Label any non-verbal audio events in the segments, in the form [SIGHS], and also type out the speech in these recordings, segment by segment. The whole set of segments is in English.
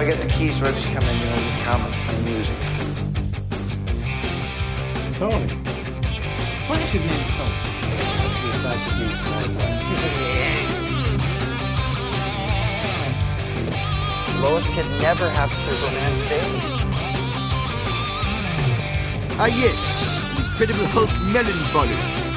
I get the keys, we'll just come in and only comic and music. Tony. what is his name is Tony. Lois could never have Superman's baby. Ah, yes. Incredible Hulk melon bolly.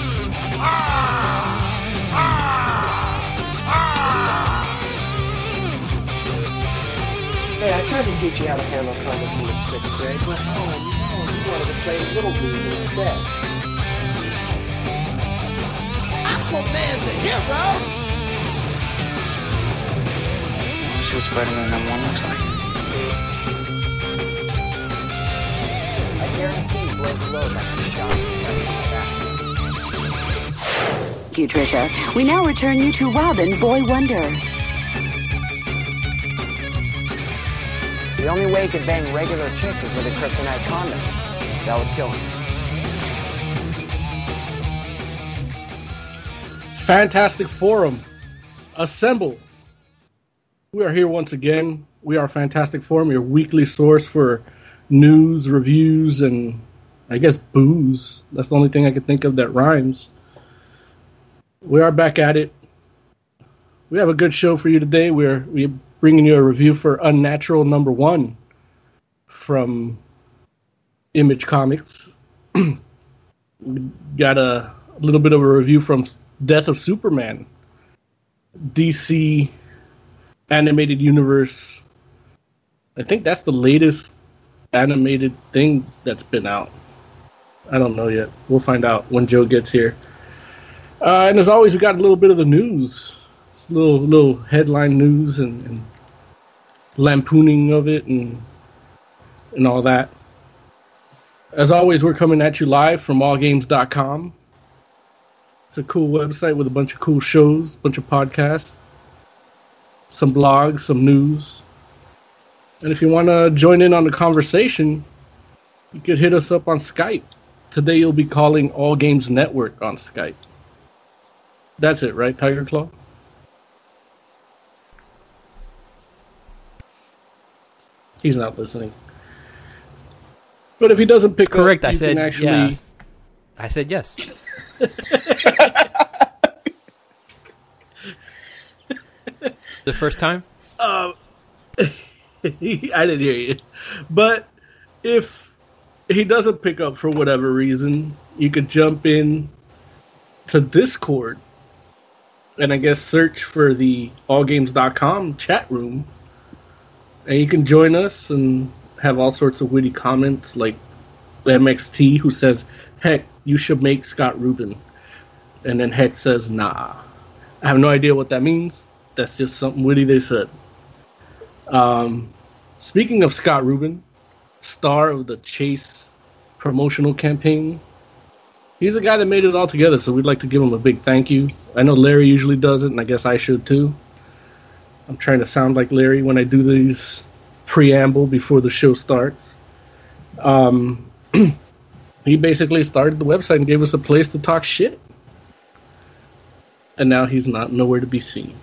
Hey, I tried to teach you how to handle comics in the sixth grade, but oh no, you wanted to play Little League instead. Aquaman's a hero! See what Spider-Man number one looks like. I guarantee blows the load like a shot. Thank you, Trisha. We now return you to Robin, Boy Wonder. The only way he could bang regular chicks is with a kryptonite condom. That would kill him. Fantastic Forum. Assemble. We are here once again. We are Fantastic Forum, your weekly source for news, reviews, and I guess booze. That's the only thing I could think of that rhymes. We are back at it. We have a good show for you today. We're we're bringing you a review for Unnatural Number One from Image Comics. [CLEARS THROAT] got a, little bit of a review from Death of Superman, DC animated universe. I think that's the latest animated thing that's been out. I don't know yet. We'll find out when Joe gets here. Uh, and as always, we got a little bit of the news, little little headline news and, and lampooning of it and and all that. As always, we're coming at you live from allgames.com. It's a cool website with a bunch of cool shows, a bunch of podcasts, some blogs, some news. And if you want to join in on the conversation, you could hit us up on Skype. Today you'll be calling All Games Network on Skype. That's it, right, Tiger Claw? He's not listening. But if he doesn't pick Correct. up, I said can actually yeah. I said yes. [LAUGHS] the first time? Um, [LAUGHS] I didn't hear you. But if he doesn't pick up for whatever reason, you could jump in to Discord and I guess search for the allgames.com chat room and you can join us and have all sorts of witty comments like MXT who says, "Heck, you should make Scott Rubin." And then Heck says, "Nah." I have no idea what that means. That's just something witty they said. Um, speaking of Scott Rubin, star of the Chase promotional campaign, he's the guy that made it all together. So we'd like to give him a big thank you. I know Larry usually does it, and I guess I should too. I'm trying to sound like Larry when I do these preamble before the show starts. Um, [CLEARS THROAT] he basically started the website and gave us a place to talk shit. And now he's not nowhere to be seen.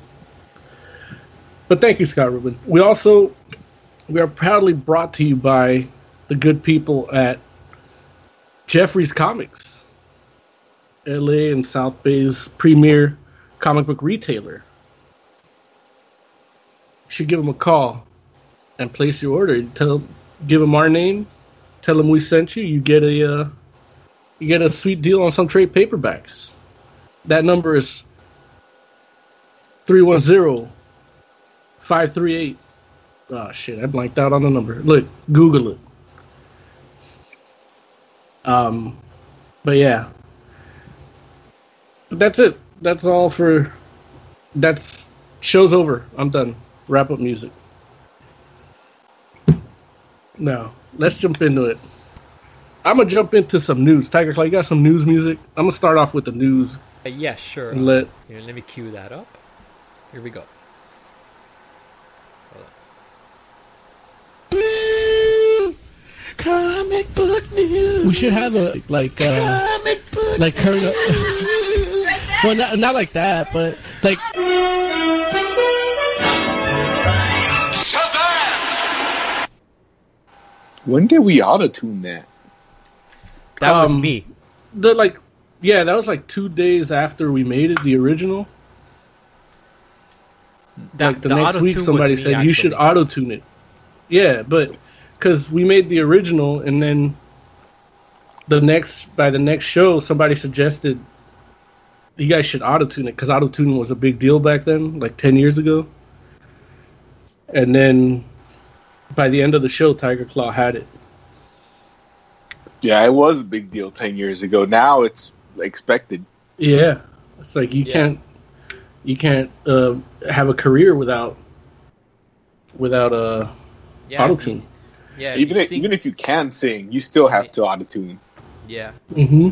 But thank you, Scott Rubin. We also we are proudly brought to you by the good people at Jeffrey's Comics, LA and South Bay's premier comic book retailer. Should give them a call and place your order. Tell, give them our name, tell them we sent you. You get a, uh, you get a sweet deal on some trade paperbacks. That number is 310 538. Oh shit, I blanked out on the number. Look, Google it. Um, but yeah, that's it. That's all for. That's show's over. I'm done. Wrap up music. Now, let's jump into it. I'm gonna jump into some news. Tiger Claw, you got some news music? I'm gonna start off with the news. Uh, yeah, sure. Let Here, let me cue that up. Here we go. Comic book news. We should have a like uh Comic book like current. [LAUGHS] well, not, not like that, but like When did we auto tune that? That was Um, me. The like, yeah, that was like two days after we made it, the original. That, like the, next week, somebody me, said you should auto tune it. Yeah, but because we made the original, and then the next by the next show, somebody suggested you guys should auto tune it because auto tuning was a big deal back then, like ten years ago. And then by the end of the show, Tiger Claw had it. Yeah, it was a big deal ten years ago. Now it's expected. Yeah, it's like you Yeah. can't you can't uh, have a career without without uh, Yeah, auto tune. Yeah, even if, sing- even if you can sing, you still have to auto tune. yeah. Mm-hmm.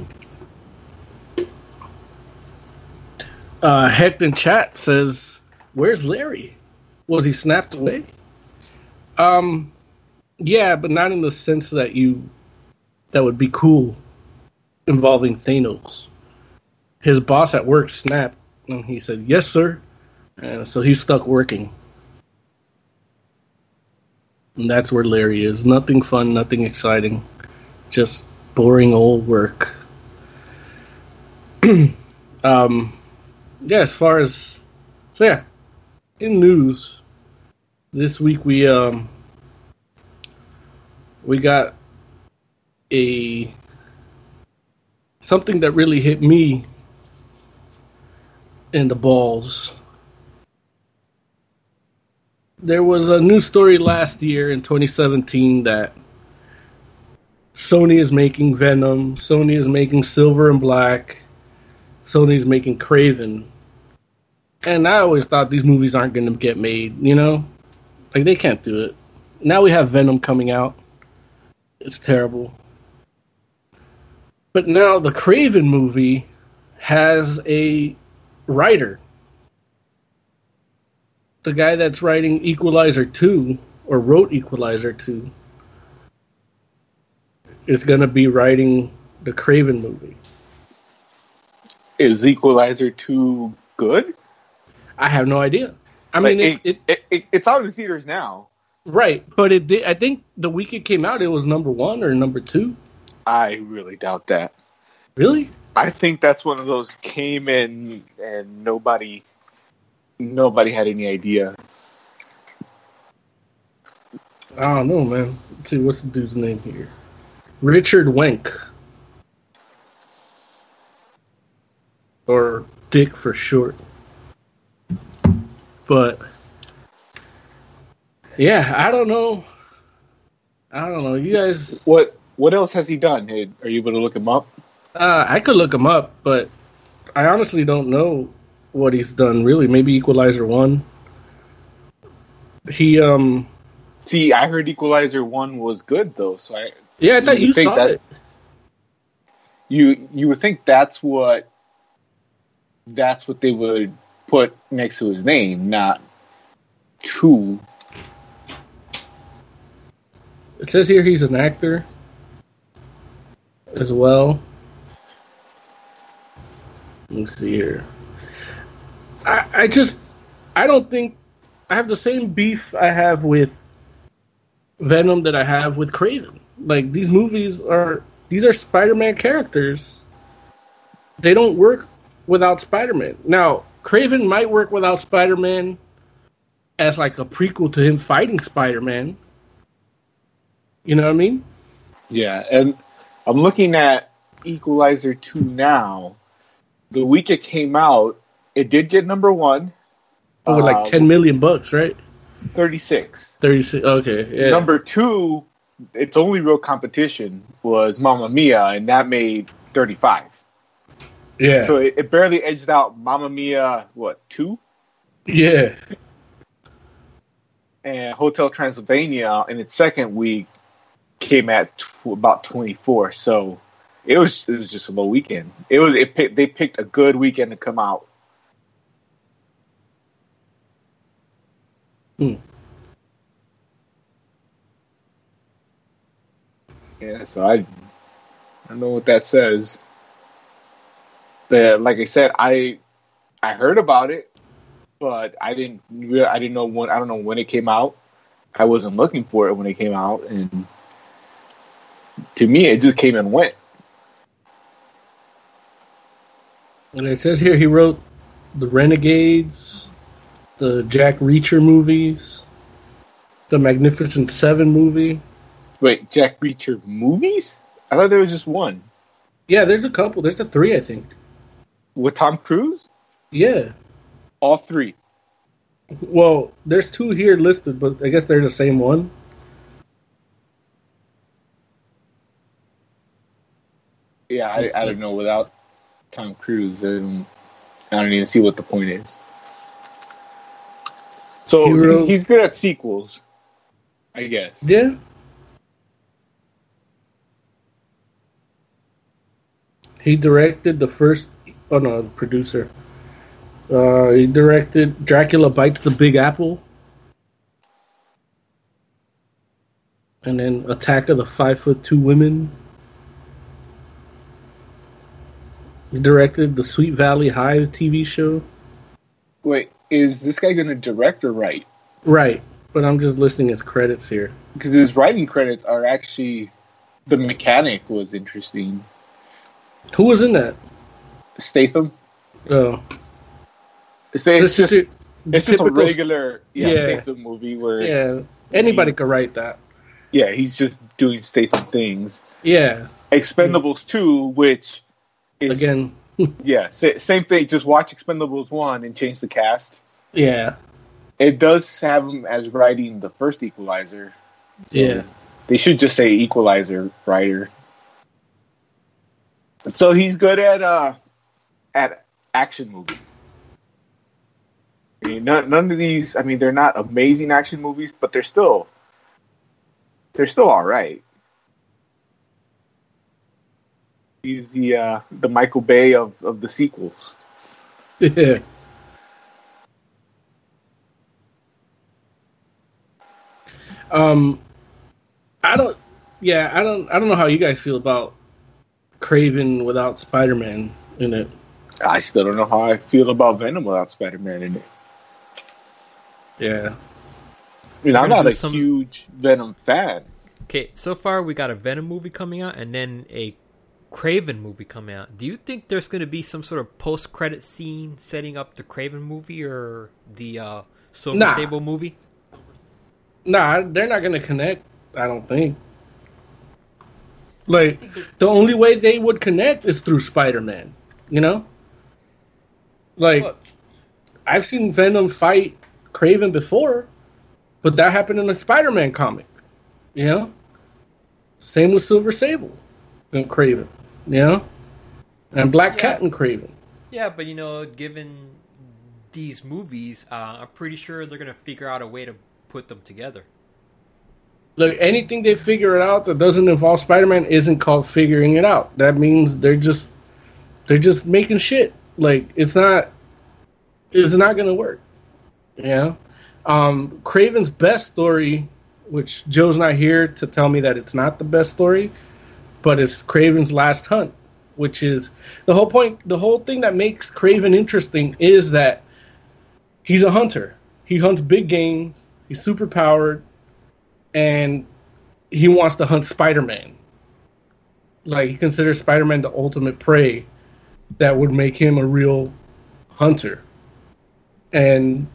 Uh, Heck in chat says, "Where's Larry? Was he snapped away?" Um, yeah, but not in the sense that you that would be cool involving Thanos. His boss at work snapped, and he said, "Yes, sir," and so he's stuck working. And that's where Larry is. Nothing fun, nothing exciting, just boring old work. [CLEARS THROAT] um, yeah, as far as so yeah, in news this week we um we got a something that really hit me in the balls. There was a news story last year in 2017 that Sony is making Venom, Sony is making Silver and Black, Sony is making Kraven. And I always thought these movies aren't going to get made, you know? Like, they can't do it. Now we have Venom coming out. It's terrible. But now the Kraven movie has a writer. The guy that's writing Equalizer 2, or wrote Equalizer 2, is going to be writing the Kraven movie. Is Equalizer two good? I have no idea. I Like, mean, it, it, it, it, it's out in theaters now. right, but it did. I think the week it came out, it was number one or number two. I really doubt that. Really? I think that's one of those came in and nobody nobody had any idea. I don't know, man. Let's see, what's the dude's name here? Richard Wenk. Or Dick for short. But, yeah, I don't know. I don't know. You guys, What what else has he done? Are you able to look him up? uh, I could look him up, but I honestly don't know what he's done, really. Maybe Equalizer 1. He, um, See, I heard Equalizer one was good though, so I yeah, I thought You you, think saw that- it. you you would think that's what that's what they would put next to his name, not two. It says here he's an actor as well. Let me see here. I, I just I don't think I have the same beef I have with Venom that I have with Kraven. Like these movies are these are Spider-Man characters. They don't work without Spider-Man. Now, Kraven might work without Spider-Man as like a prequel to him fighting Spider-Man. You know what I mean? Yeah, and I'm looking at Equalizer 2 now. The week it came out, it did get number one. Uh, like 10 million bucks, right? 36. 36. Okay. Yeah. Number two, its only real competition was Mamma Mia, and that made 35. Yeah. So it, it barely edged out Mamma Mia, what, two? yeah. And Hotel Transylvania in its second week came at tw- about 24. So it was it was just a low weekend. It was it picked, they picked a good weekend to come out. Hmm. Yeah, so I I don't know what that says. The like I said, I I heard about it, but I didn't rea- I didn't know when I don't know when it came out. I wasn't looking for it when it came out, and to me, it just came and went. And it says here he wrote the Renegades, the Jack Reacher movies, the Magnificent Seven movie. Wait, Jack Reacher movies? I thought there was just one Yeah, there's a couple. There's a three, I think. With Tom Cruise. Yeah. All three. Well, there's two here listed, but I guess they're the same one. Yeah, I, I don't know. Without Tom Cruise, I don't, I don't even see what the point is. So He wrote- he's good at sequels, I guess. Yeah. He directed the first. Oh no, the producer. Uh, he directed Dracula Bites the Big Apple, and then Attack of the Five Foot Two Women. He directed the Sweet Valley High TV show. Wait, is this guy going to direct or write? Right, but I'm just listing his credits here. Because his writing credits are actually the mechanic was interesting. Who was in that? Statham. Oh, It's, it's This just it's just a regular yeah, Yeah. Statham movie where yeah. Anybody could write that. yeah he's just doing Statham things. Yeah. Expendables two, which is Again, [LAUGHS] yeah sa- same thing. Just watch Expendables one and change the cast. yeah. It does have him as writing the first Equalizer. So Yeah. They should just say Equalizer writer. So he's good at uh at action movies. I mean, none, none of these. I mean, they're not amazing action movies, but they're still they're still all right. He's the uh, the Michael Bay of, of the sequels. Yeah. Um, I don't. Yeah, I don't. I don't know how you guys feel about Kraven without Spider-Man in it. I still don't know how I feel about Venom without Spider Man in it. Yeah. I mean, I'm not a some- huge Venom fan. Okay, so far we got a Venom movie coming out and then a Kraven movie coming out. Do you think there's going to be some sort of post-credit scene setting up the Kraven movie or the uh, Silver Nah. Sable movie? Nah, they're not gonna connect. I don't think. Like the only way they would connect is through Spider-Man. You know. Like Well, I've seen Venom fight Kraven before, but that happened in a Spider-Man comic. You know. Same with Silver Sable and Kraven. You know. And Black Yeah. Cat and Kraven. yeah, but you know, given these movies, uh, I'm pretty sure they're going to figure out a way to put them together. Look, anything they figure it out that doesn't involve Spider-Man isn't called figuring it out. That means they're just they're just making shit. Like it's not it's not gonna work. Yeah. Um Kraven's best story, which Joe's not here to tell me that it's not the best story, but it's Kraven's last hunt, which is the whole point the whole thing that makes Kraven interesting is that he's a hunter. He hunts big games, he's super powered, and he wants to hunt Spider-Man. Like he considers Spider-Man the ultimate prey that would make him a real hunter. And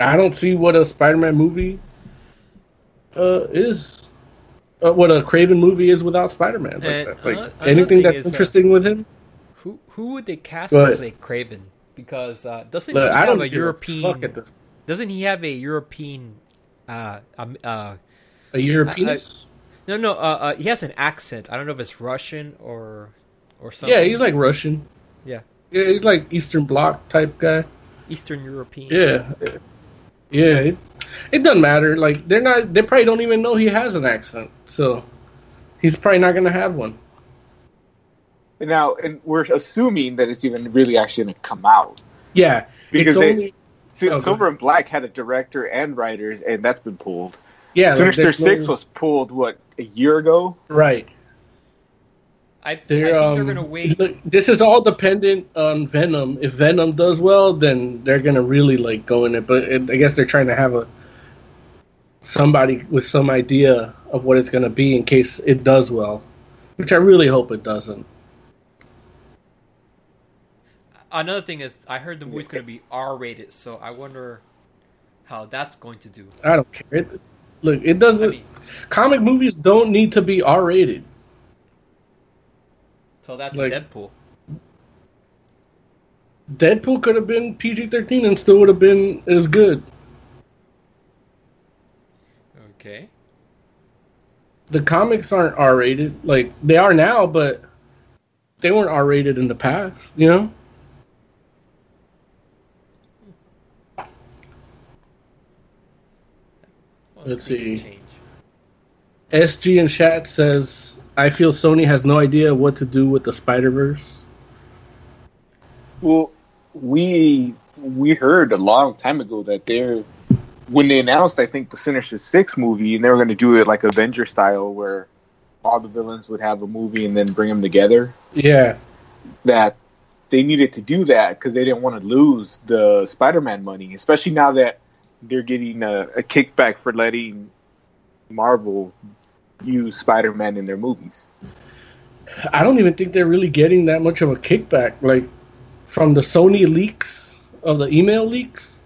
I don't see what a Spider-Man movie uh, is. Uh, what a Kraven movie is without Spider-Man. Like, that. like anything thing that's uh, interesting with him. Who who would they cast Go to ahead. Kraven? Because uh, doesn't But he I have don't a a European? fuck the, Doesn't he have a European? Uh, um, uh, a European. no, no. Uh, uh, he has an accent. I don't know if it's Russian or or something. yeah, he's like Russian. Yeah. Yeah, he's like Eastern Bloc type guy. Eastern European. Yeah, yeah. It, it doesn't matter. Like they're not. They probably don't even know he has an accent. So he's probably not gonna have one. And now, and we're assuming that it's even really actually going to come out Yeah, because it's they, only Si- Oh, go Silver and Black had a director and writers, and that's been pulled. yeah. like, Sinister there's Six no- was pulled what a year ago. right. I, I think They're, they're um, gonna wait. look, this is all dependent on Venom. If Venom does well, then they're gonna really like go in it. But it, I guess they're trying to have a somebody with some idea of what it's going to be in case it does well, which I really hope it doesn't. Another thing is, I heard the movie's going to be R-rated, so I wonder how that's going to do. I don't care. It, look, it doesn't. I mean, comic movies don't need to be R rated. So that's Like- Deadpool. Deadpool could have been PG thirteen and still would have been as good. Okay. The comics aren't R rated. Like they are now, but they weren't R rated in the past. You know. Well, Let's see. Change. SG and Chat says, "I feel Sony has no idea what to do with the Spider Verse." Well, we we heard a long time ago that they're when they announced, I think the Sinister Six movie, and they were going to do it like Avenger style, where all the villains would have a movie and then bring them together. Yeah, That they needed to do that because they didn't want to lose the Spider-Man money, especially now that they're getting a, a kickback for letting Marvel use Spider-Man in their movies. I don't even think they're really getting that much of a kickback. Like from the Sony leaks of the email leaks,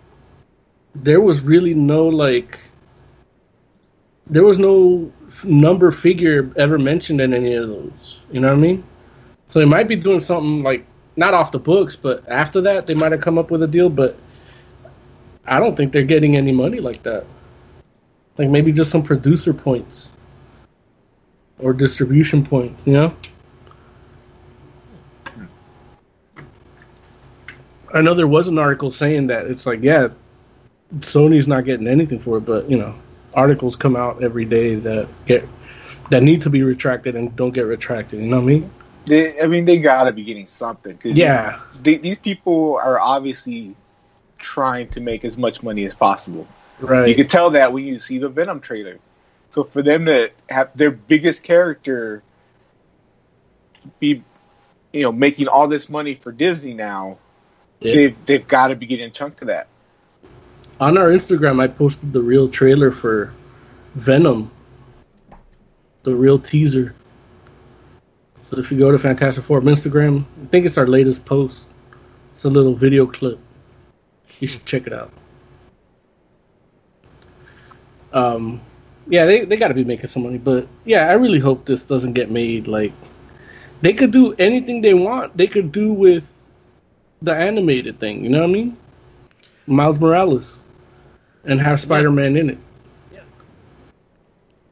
there was really no like, there was no number figure ever mentioned in any of those. You know what I mean? So they might be doing something like not off the books, but after that they might have come up with a deal. But I don't think they're getting any money like that. Like maybe just some producer points or distribution points. You know? I know there was an article saying that it's like, yeah, Sony's not getting anything for it, but you know, articles come out every day that get that need to be retracted and don't get retracted. You know what I mean? They, I mean, they got to be getting something. 'cause Yeah, they, these people are obviously trying to make as much money as possible. Right. You can tell that when you see the Venom trailer. So for them to have their biggest character be, you know, making all this money for Disney now, Yeah. they've they've got to be getting a chunk of that. On our Instagram, I posted the real trailer for Venom, the real teaser. So if you go to Fantastic Forum Instagram, I think it's our latest post. It's a little video clip. You should check it out. Um, yeah, they they got to be making some money, but yeah, I really hope this doesn't get made. Like, they could do anything they want. They could do with the animated thing. You know what I mean? Miles Morales, and have Spider Man in it. Yeah.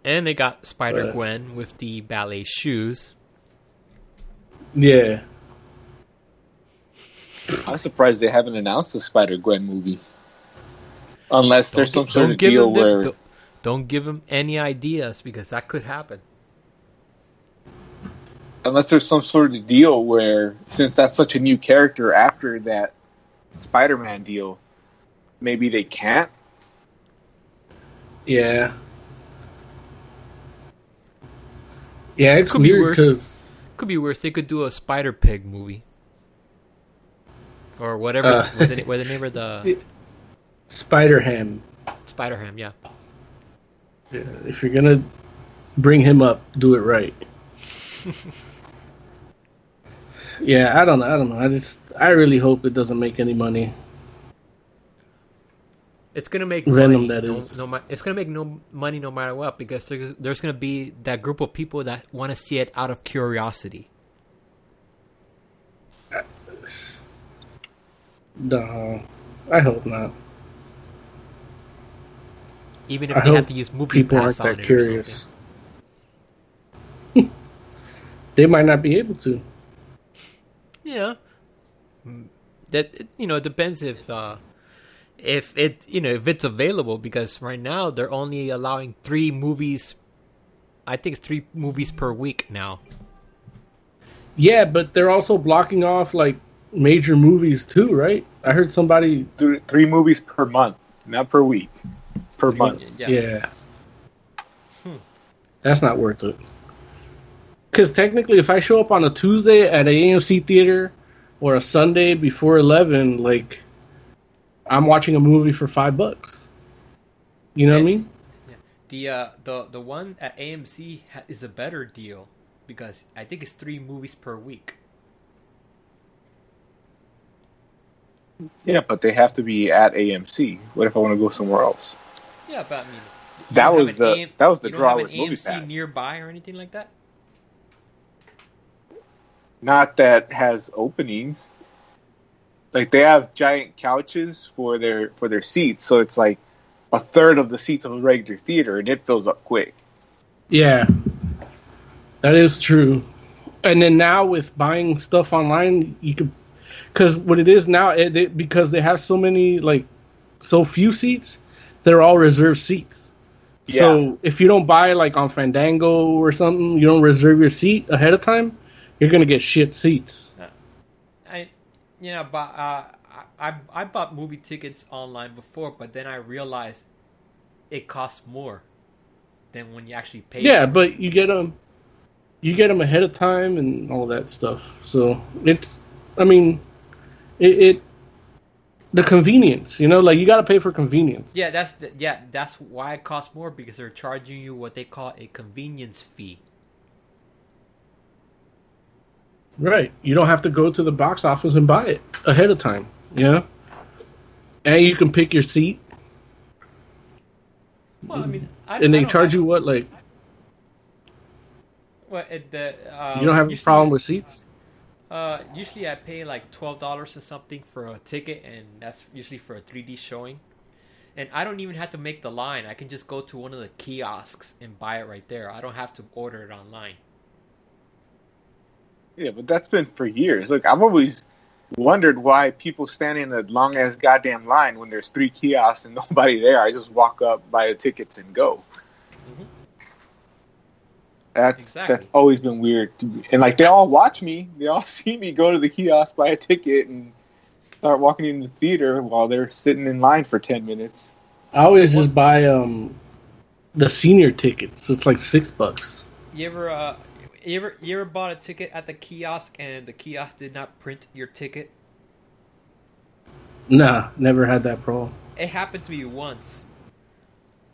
And they got Spider Uh, Gwen with the ballet shoes. Yeah, [LAUGHS] I'm surprised they haven't announced the Spider Gwen movie, unless there's some gi- sort of deal him the- where don't, don't give him any ideas because that could happen. unless there's some sort of deal where since that's such a new character after that Spider-Man deal, maybe they can't. yeah, yeah. It's Could be worse. because Could be worse. They could do a Spider Pig movie, or whatever Uh, was the, [LAUGHS] what the name of the Spider Ham. Spider Ham. Yeah. Uh, if you're gonna bring him up, do it right. [LAUGHS] yeah, I don't know. I don't know. I just, I really hope it doesn't make any money. It's gonna make Venom, money. that no, is. no it's gonna make no money no matter what because there's, there's gonna be that group of people that want to see it out of curiosity. Uh, [SIGHS] no, I hope not. Even if I they have hope to use movie People aren't on that it curious. [LAUGHS] they might not be able to. Yeah. That you know it depends if uh, if it you know if it's available because right now they're only allowing three movies. I think it's three movies per week now. Yeah, but they're also blocking off like major movies too, right? I heard somebody. Three movies per month, not per week, per month. Yeah. Yeah. That's not worth it. Because technically, if I show up on a Tuesday at an AMC theater or a Sunday before eleven, like I'm watching a movie for five bucks. You know what I mean? Yeah. The uh, the the one at AMC ha- is a better deal because I think it's three movies per week. Yeah, but they have to be at AMC. What if I want to go somewhere else? Yeah, but I mean, That was the- AM that was the you don't draw have an with Movie AMC Pass. nearby or anything like that. Not that has openings. Like they have giant couches for their for their seats, so it's like a third of the seats of a regular theater, and it fills up quick. Yeah, that is true. And then now with buying stuff online, you could, because what it is now, it, it, because they have so many like so few seats, they're all reserved seats. Yeah. So if you don't buy like on Fandango or something, you don't reserve your seat ahead of time, you're gonna get shit seats. I, you know, but uh, I I I bought movie tickets online before, but then I realized it costs more than when you actually pay. Yeah, for but you get them, you get them ahead of time and all that stuff. So it's, I mean, it, it the convenience, you know, like you got to pay for convenience. yeah, that's the, yeah, that's why it costs more because they're charging you what they call a convenience fee. Right. You don't have to go to the box office and buy it ahead of time. You know, and you can pick your seat, Well, I mean, I, and I they charge have- you what like Well, it, the, uh, you don't have a usually- problem with seats. Uh, usually I pay like twelve dollars or something for a ticket, and that's usually for a 3D showing. And I don't even have to make the line. I can just go to one of the kiosks and buy it right there. I don't have to order it online. Yeah, but that's been for years. Look, I've always wondered why people stand in a long ass goddamn line when there's three kiosks and [LAUGHS] nobody there. I just walk up, buy the tickets, and go. Mhm. That's Exactly. that's always been weird. To me. And like they all watch me, they all [LAUGHS] see me go to the kiosk, buy a ticket, and start walking into the theater while they're sitting in line for ten minutes. I always just buy um the senior tickets. It's like six bucks. You ever, uh, you ever, you ever bought a ticket at the kiosk and the kiosk did not print your ticket? Nah, never had that problem. It happened to me once,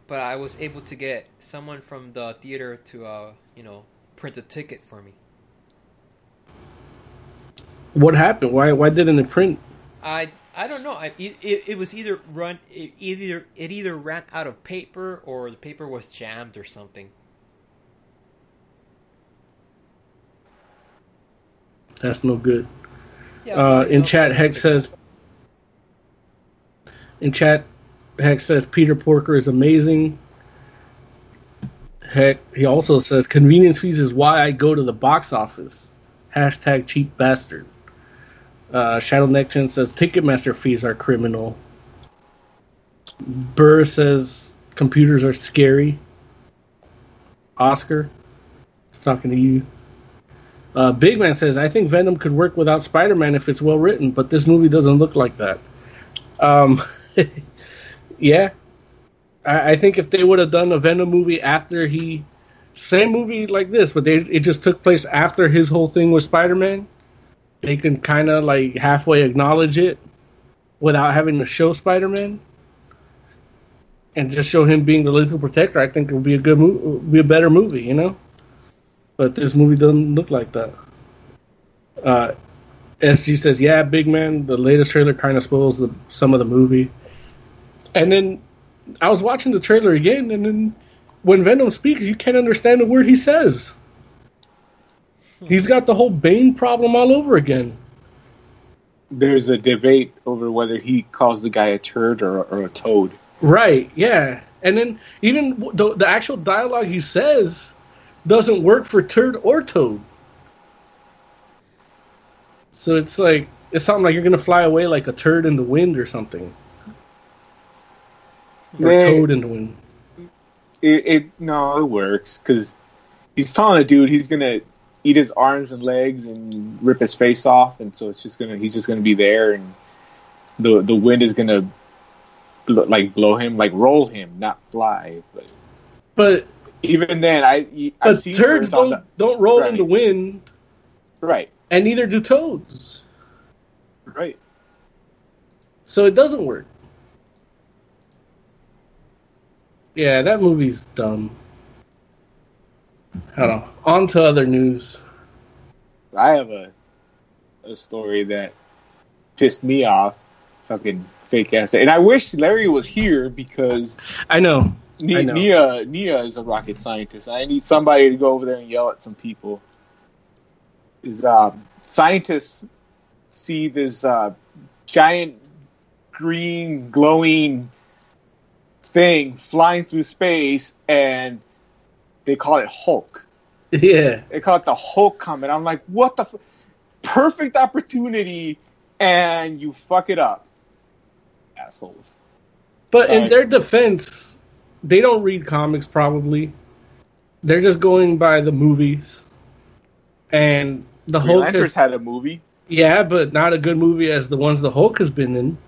but I was able to get someone from the theater to, uh, you know, print a ticket for me. What happened? Why why didn't it print? I I don't know. I, it, it, was either run it either it either ran out of paper or the paper was jammed or something. That's no good. Yeah, Uh, in chat, Hex says. In chat, Hex says Peter Porker is amazing. Heck, he also says convenience fees is why I go to the box office. Hashtag cheap bastard. Uh, Shadow Neckchin says Ticketmaster fees are criminal. Burr says computers are scary. Oscar, he's talking to you. Uh, Big Man says, I think Venom could work without Spider Man if it's well written, but this movie doesn't look like that. Um, [LAUGHS] yeah. I, I think if they would have done a Venom movie after he. Same movie like this, but they it just took place after his whole thing with Spider Man. They can kind of like halfway acknowledge it without having to show Spider Man. And just show him being the lethal protector. I think it would be a good movie, be a better movie, you know but this movie doesn't look like that. Uh, SG says, "Yeah, big man. The latest trailer kind of spoils the, some of the movie." And then I was watching the trailer again, and then when Venom speaks, you can't understand a word he says. He's got the whole Bane problem all over again. There's a debate over whether he calls the guy a turd or, or a toad. Right? Yeah. And then even the the actual dialogue he says doesn't work for turd or toad. So it's like it's something like you're gonna fly away like a turd in the wind or something, or toad in the wind. It, it no, it works because he's telling a dude he's gonna eat his arms and legs and rip his face off, and so it's just gonna he's just gonna be there, and the the wind is gonna bl- like blow him, like roll him, not fly. But But even then, I but I've turds don't don't roll in the wind, right, and neither do toads. right. So it doesn't work. Yeah, that movie's dumb. Hold on. On to other news. I have a a story that pissed me off. Fucking fake ass. And I wish Larry was here because I know. Ni- I know. Nia Nia is a rocket scientist. I need somebody to go over there and yell at some people. Is um, scientists see this uh, giant green glowing thing flying through space, and they call it Hulk. Yeah. They call it the Hulk comet. I'm like, what the f- perfect opportunity, and you fuck it up, assholes. But in their defense, they don't read comics probably. They're just going by the movies. And the Green Hulk Lanterns is, had a movie. yeah, but not a good movie as the ones the Hulk has been in.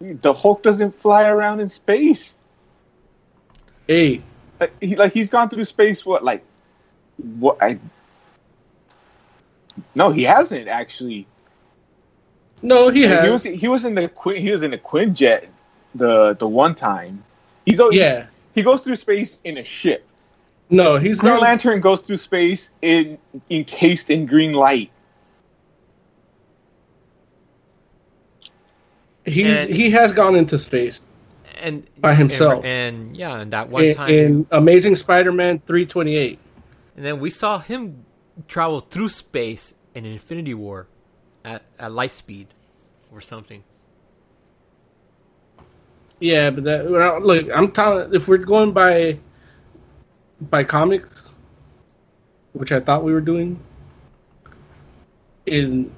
The Hulk doesn't fly around in space. Hey, Like, he, like he's gone through space. What like what? I no, he hasn't actually. no, he He has. was he was in the he was in the Quinjet the the one time. He's yeah, he goes through space in a ship. no, he's Green gone. Lantern goes through space in encased in green light. He's And- he has gone into space And By himself. And, and yeah, and that one in, time, in Amazing Spider-Man three twenty eight. and then we saw him travel through space in Infinity War at at light speed or something. Yeah, but that well, look, I'm telling. If we're going by by comics, which I thought we were doing, in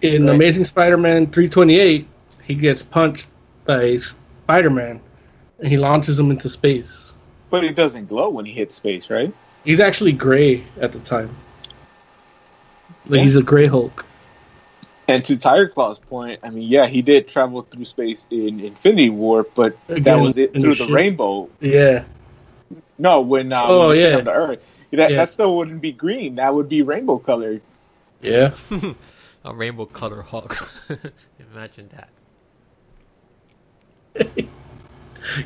in Right. Amazing Spider-Man 328, he gets punched by Spider-Man, and he launches him into space. But it doesn't glow when he hits space, right? He's actually gray at the time. Like Yeah. he's a gray Hulk. And to Tiger Claw's point, I mean, yeah, he did travel through space in Infinity War, but that was it through the the rainbow. Yeah, No, when uh, Oh, when he yeah. on the Earth, that Yeah. that still wouldn't be green. That would be rainbow colored. yeah. [LAUGHS] A rainbow color Hulk. [LAUGHS] Imagine that. [LAUGHS]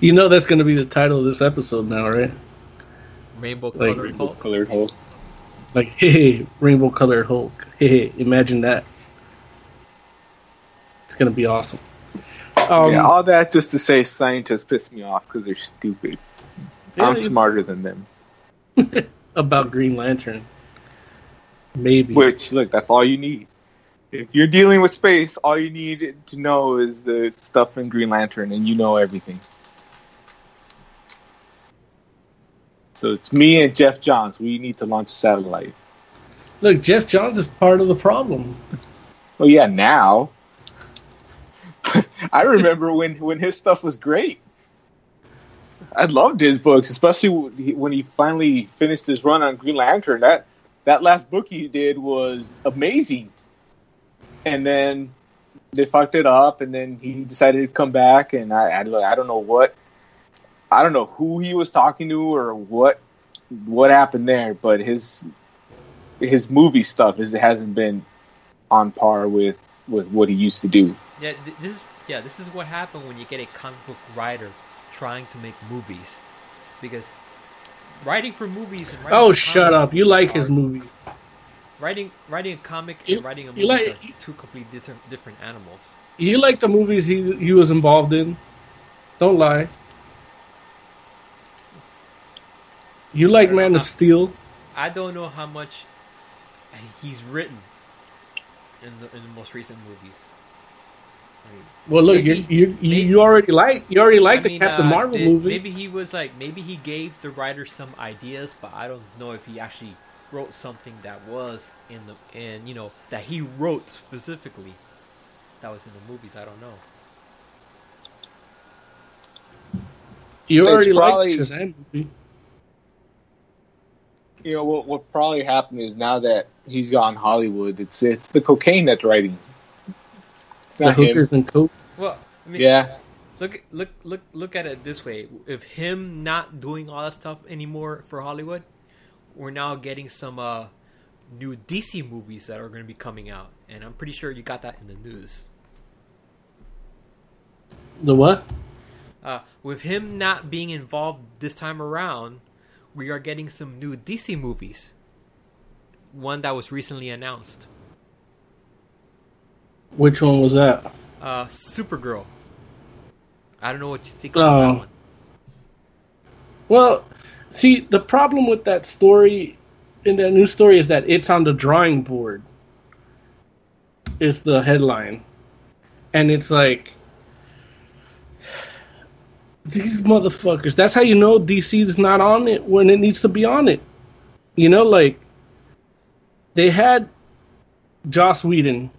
You know that's going to be the title of this episode now, right? Rainbow Like colored Rainbow Hulk. colored Hulk. Like, [LAUGHS] hey, rainbow colored Hulk. Hey, imagine that. It's gonna be awesome. Um, yeah, all that just to say scientists piss me off because they're stupid. Yeah, I'm smarter than them. [LAUGHS] about Green Lantern. Maybe. Which, look, that's all you need. If you're dealing with space, all you need to know is the stuff in Green Lantern, and you know everything. So it's me and Geoff Johns. We need to launch a satellite. Look, Geoff Johns is part of the problem. Well, yeah, now. [LAUGHS] I remember when when his stuff was great. I loved his books, especially when he- when he finally finished his run on Green Lantern. That that last book he did was amazing. And then they fucked it up, and then he decided to come back. And I I, I don't know what, I don't know who he was talking to or what what happened there, but his his movie stuff is it hasn't been on par with with what he used to do. Yeah, th- this is yeah, this is what happened when you get a comic book writer trying to make movies, because writing for movies and writing Oh, for shut up! You like are- his movies. Writing writing a comic You- and writing a movie like- are two completely different different animals. You like the movies he he was involved in. Don't lie. You like Man of Steel. I don't know how much he's written in the in the most recent movies. I mean, Well, look, you you you, already like you already like I the mean, Captain uh, Marvel did- movie. Maybe he was like, maybe he gave the writer some ideas, but I don't know if he actually wrote something that was in the in you know that he wrote specifically that was in the movies. I don't know. you It's already probably- like Shazam movie. You know what? What probably happened is now that he's gone Hollywood, it's it's the cocaine that's writing. It's The not him. hookers and coke. Well, I mean, Yeah, Look, look, look, look at it this way: if him not doing all that stuff anymore for Hollywood, we're now getting some uh, new DC movies that are going to be coming out, and I'm pretty sure you got that in the news. The what? Uh, with him not being involved this time around, we are getting some new DC movies. One that was recently announced. Which one was that? Uh, Supergirl. I don't know what you think about Oh. that one. Well, see, the problem with that story, in that new story, is that it's on the drawing board. Is the headline, and it's like these motherfuckers. That's how you know DC is not on it when it needs to be on it. You know, like they had Joss Whedon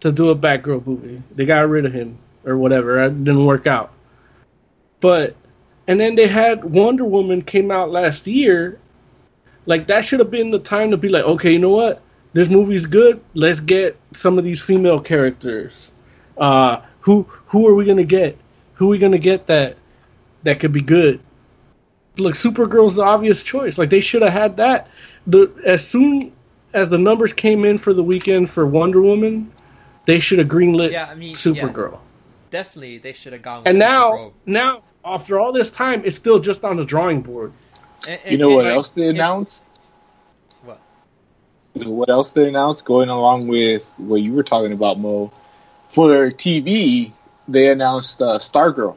to do a Batgirl movie. They got rid of him or whatever. It didn't work out. But and then they had Wonder Woman came out last year. Like that should have been the time to be like, okay, you know what? This movie's good. Let's get some of these female characters. Uh, who who are we gonna get? Who are we gonna get that that could be good? Look, Supergirl's the obvious choice. Like they should have had that. The as soon as the numbers came in for the weekend for Wonder Woman, they should have greenlit Yeah, I mean, yeah. Supergirl. Definitely, they should have gone. With And now, now after all this time, it's still just on the drawing board. And- You know and- what and- else they and- announced? What? You know what else they announced? Going along with what you were talking about, Mo. For TV, they announced uh, Stargirl.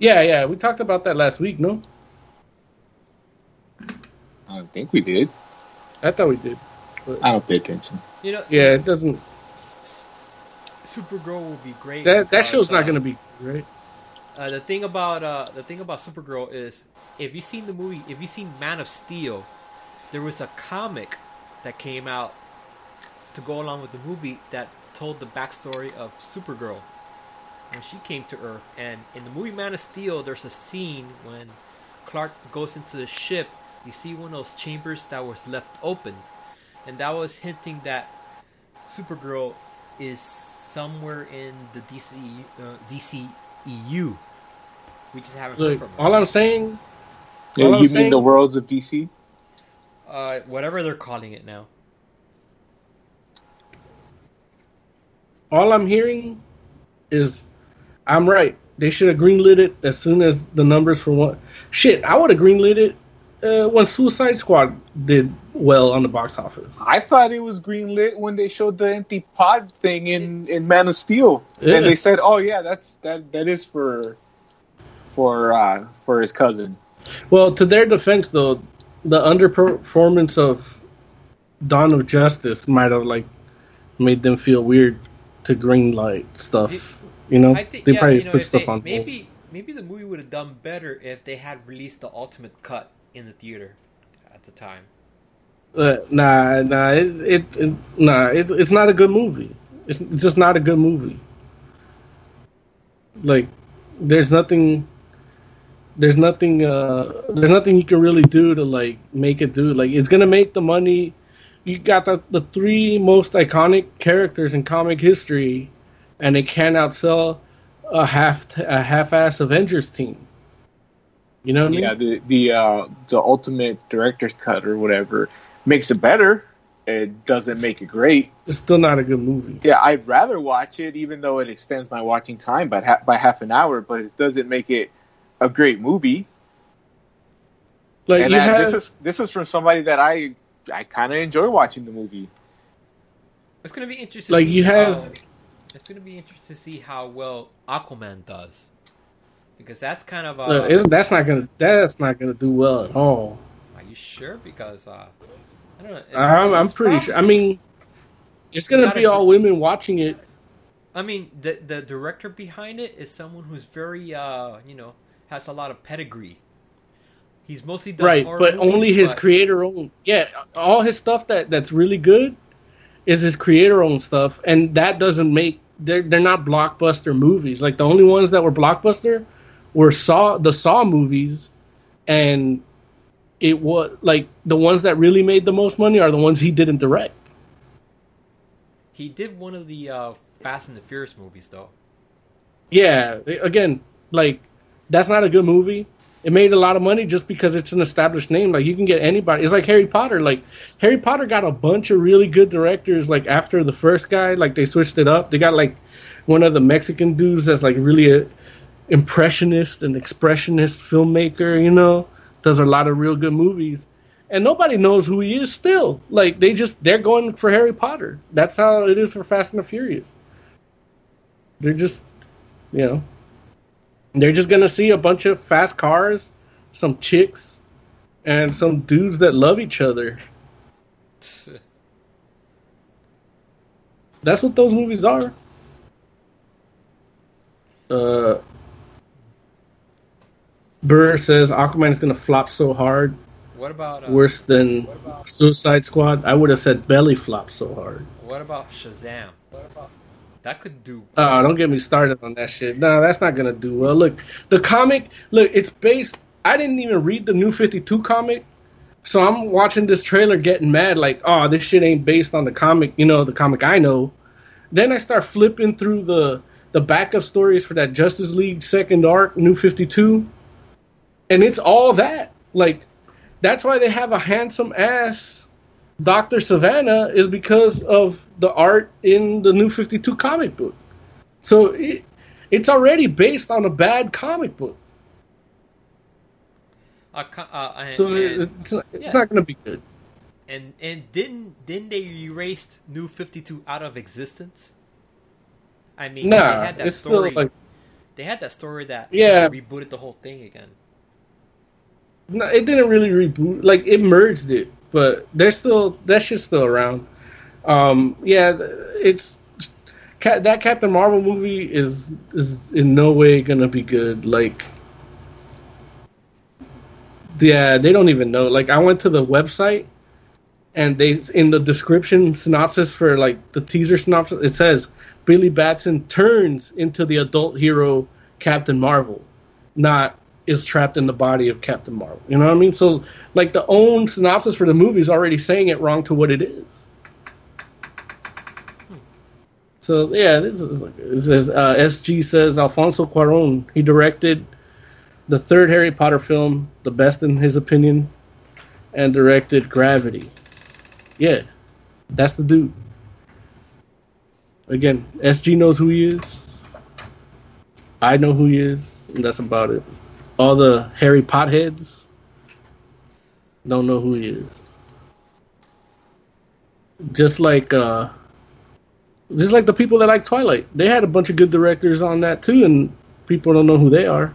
Yeah, yeah, we talked about that last week. No, I don't think we did. I thought we did. I don't pay attention. You know, Yeah, it doesn't. Supergirl will be great. That that because, show's not uh, gonna be right. Uh, the thing about uh, the thing about Supergirl is, if you've seen the movie, if you've seen Man of Steel, there was a comic that came out to go along with the movie that told the backstory of Supergirl when she came to Earth. And in the movie Man of Steel, there's a scene when Clark goes into the ship. You see one of those chambers that was left open, and that was hinting that Supergirl is somewhere in the DC uh, DCEU. We just haven't heard from her. all I'm saying, Yeah, all you I'm mean saying, the worlds of DC? uh, whatever they're calling it now. all I'm hearing is I'm right. They should have greenlit it as soon as the numbers for one. Shit, I would have greenlit it uh, when Suicide Squad did well on the box office. I thought it was greenlit when they showed the empty pod thing in, in Man of Steel, Yeah. and they said, "Oh yeah, that's that that is for for uh, for his cousin." Well, to their defense, though, the underperformance of Dawn of Justice might have like made them feel weird to greenlight stuff. Did- You know, I think they yeah, probably you know, put stuff they, on hold. maybe maybe the movie would have done better if they had released the ultimate cut in the theater at the time. Uh, nah, nah, it, it, it nah, it, it's not a good movie. It's, it's just not a good movie. Like, there's nothing, there's nothing, uh, there's nothing you can really do to like make it do. Like, it's gonna make the money. You got the the three most iconic characters in comic history, and it can't outsell a half a half-ass Avengers team. You know what I mean? Yeah, the the uh, the ultimate director's cut or whatever makes it better. It doesn't make it great. It's still not a good movie. Yeah, I'd rather watch it, even though it extends my watching time by ha- by half an hour. But it doesn't make it a great movie. Like and you I- have, this is this is from somebody that I I kind of enjoy watching the movie. It's gonna be interesting. Like, you have- how- it's gonna be interesting to see how well Aquaman does, because that's kind of. Uh, Look, it's, that's not gonna that's not gonna do well at all. are you sure? Because uh, I don't know. it- I'm, I'm it's pretty sure. I mean, it's gonna be a- all women watching it. I mean, the the director behind it is someone who's very, uh, you know, has a lot of pedigree. He's mostly done right? But movies, only his but- creator own. Yeah, all his stuff that that's really good is his creator own stuff, and that doesn't make they're they're not blockbuster movies. Like the only ones that were blockbuster were Saw the Saw movies, and it was like the ones that really made the most money are the ones he didn't direct. He did one of the uh, Fast and the Furious movies, though. Yeah, again, like that's not a good movie. It made a lot of money just because it's an established name. Like you can get anybody. It's like Harry Potter. Like Harry Potter got a bunch of really good directors. Like after the first guy, like they switched it up. They got like one of the Mexican dudes that's like really a, impressionist and expressionist filmmaker. You know, does a lot of real good movies, and nobody knows who he is still. Like they just they're going for Harry Potter. That's how it is for Fast and the Furious. They're just, you know, they're just gonna see a bunch of fast cars, some chicks, and some dudes that love each other. [LAUGHS] That's what those movies are. Uh, Burr says Aquaman is gonna flop so hard, What about uh, worse than Suicide Squad. I would have said belly flop so hard. What about Shazam? That could do. Oh, don't get me started on that shit. No, that's not gonna do well. Look, the comic. Look, it's based. I didn't even read the New Fifty Two comic, so I'm watching this trailer getting mad. Like, oh, this shit ain't based on the comic. You know, the comic I know. Then I start flipping through the the backup stories for that Justice League second arc, New Fifty Two, and it's all that. Like, that's why they have a handsome ass Dr. Sivana is because of the art in the New 52 comic book. So it, it's already based on a bad comic book. Uh, uh, and, So and, it's, not- it's yeah. not going to be good. and and didn't didn't they erase New Fifty Two out of existence? I mean, Nah, they had that story. still like they had that story that Yeah. rebooted the whole thing again. no, it didn't really reboot. Like it merged it, but they're still that shit's still around. Um, yeah, it's that Captain Marvel movie is is in no way gonna be good. Like, yeah, they don't even know. Like, I went to the website, and they in the description synopsis for like the teaser synopsis, it says Billy Batson turns into the adult hero Captain Marvel, not is trapped in the body of Captain Marvel. You know what I mean? So, like, the own synopsis for the movie is already saying it wrong to what it is. So yeah, this is, it says uh, SG says Alfonso Cuarón. He directed the third Harry Potter film, the best in his opinion, and directed Gravity. Yeah, that's the dude. Again, SG knows who he is. I know who he is, and that's about it. All the Harry Potheads don't know who he is. Just like uh, just like the people that like Twilight, they had a bunch of good directors on that too, and people don't know who they are.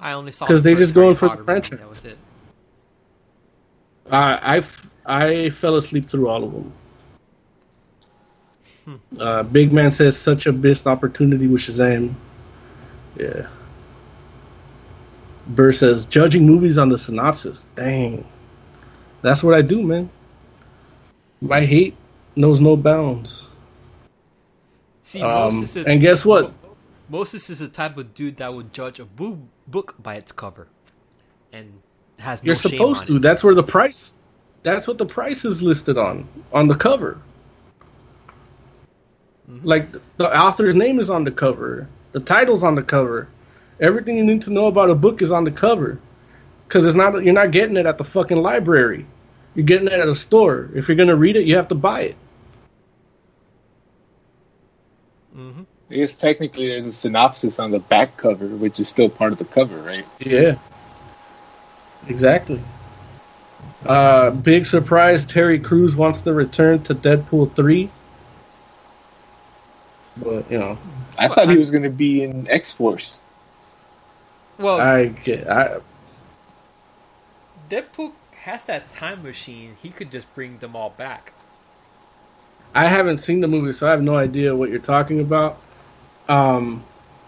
I only saw 'Cause the they first just going for the franchise. That was it. I I I fell asleep through all of them. Uh, Big Man says such a missed opportunity with Shazam. Yeah. Says judging movies on the synopsis. Dang, that's what I do, man. My hate knows no bounds. See, Um, Moses is, and guess what? Moses is the type of dude that would judge a boo- book by its cover, and has no You're supposed to. It. That's where the price. That's what the price is listed on on the cover. Mm-hmm. Like the author's name is on the cover, the title's on the cover, everything you need to know about a book is on the cover. Because it's not you're not getting it at the fucking library. You're getting it at a store. If you're gonna read it, you have to buy it. Mm-hmm. I guess technically there's a synopsis on the back cover, which is still part of the cover, right? Yeah. Exactly. Uh, big surprise: Terry Crews wants to return to Deadpool three. But you know, I thought he was going to be in X Force. Well, I get. I Deadpool has that time machine. He could just bring them all back. I haven't seen the movie, so I have no idea what you're talking about. Um,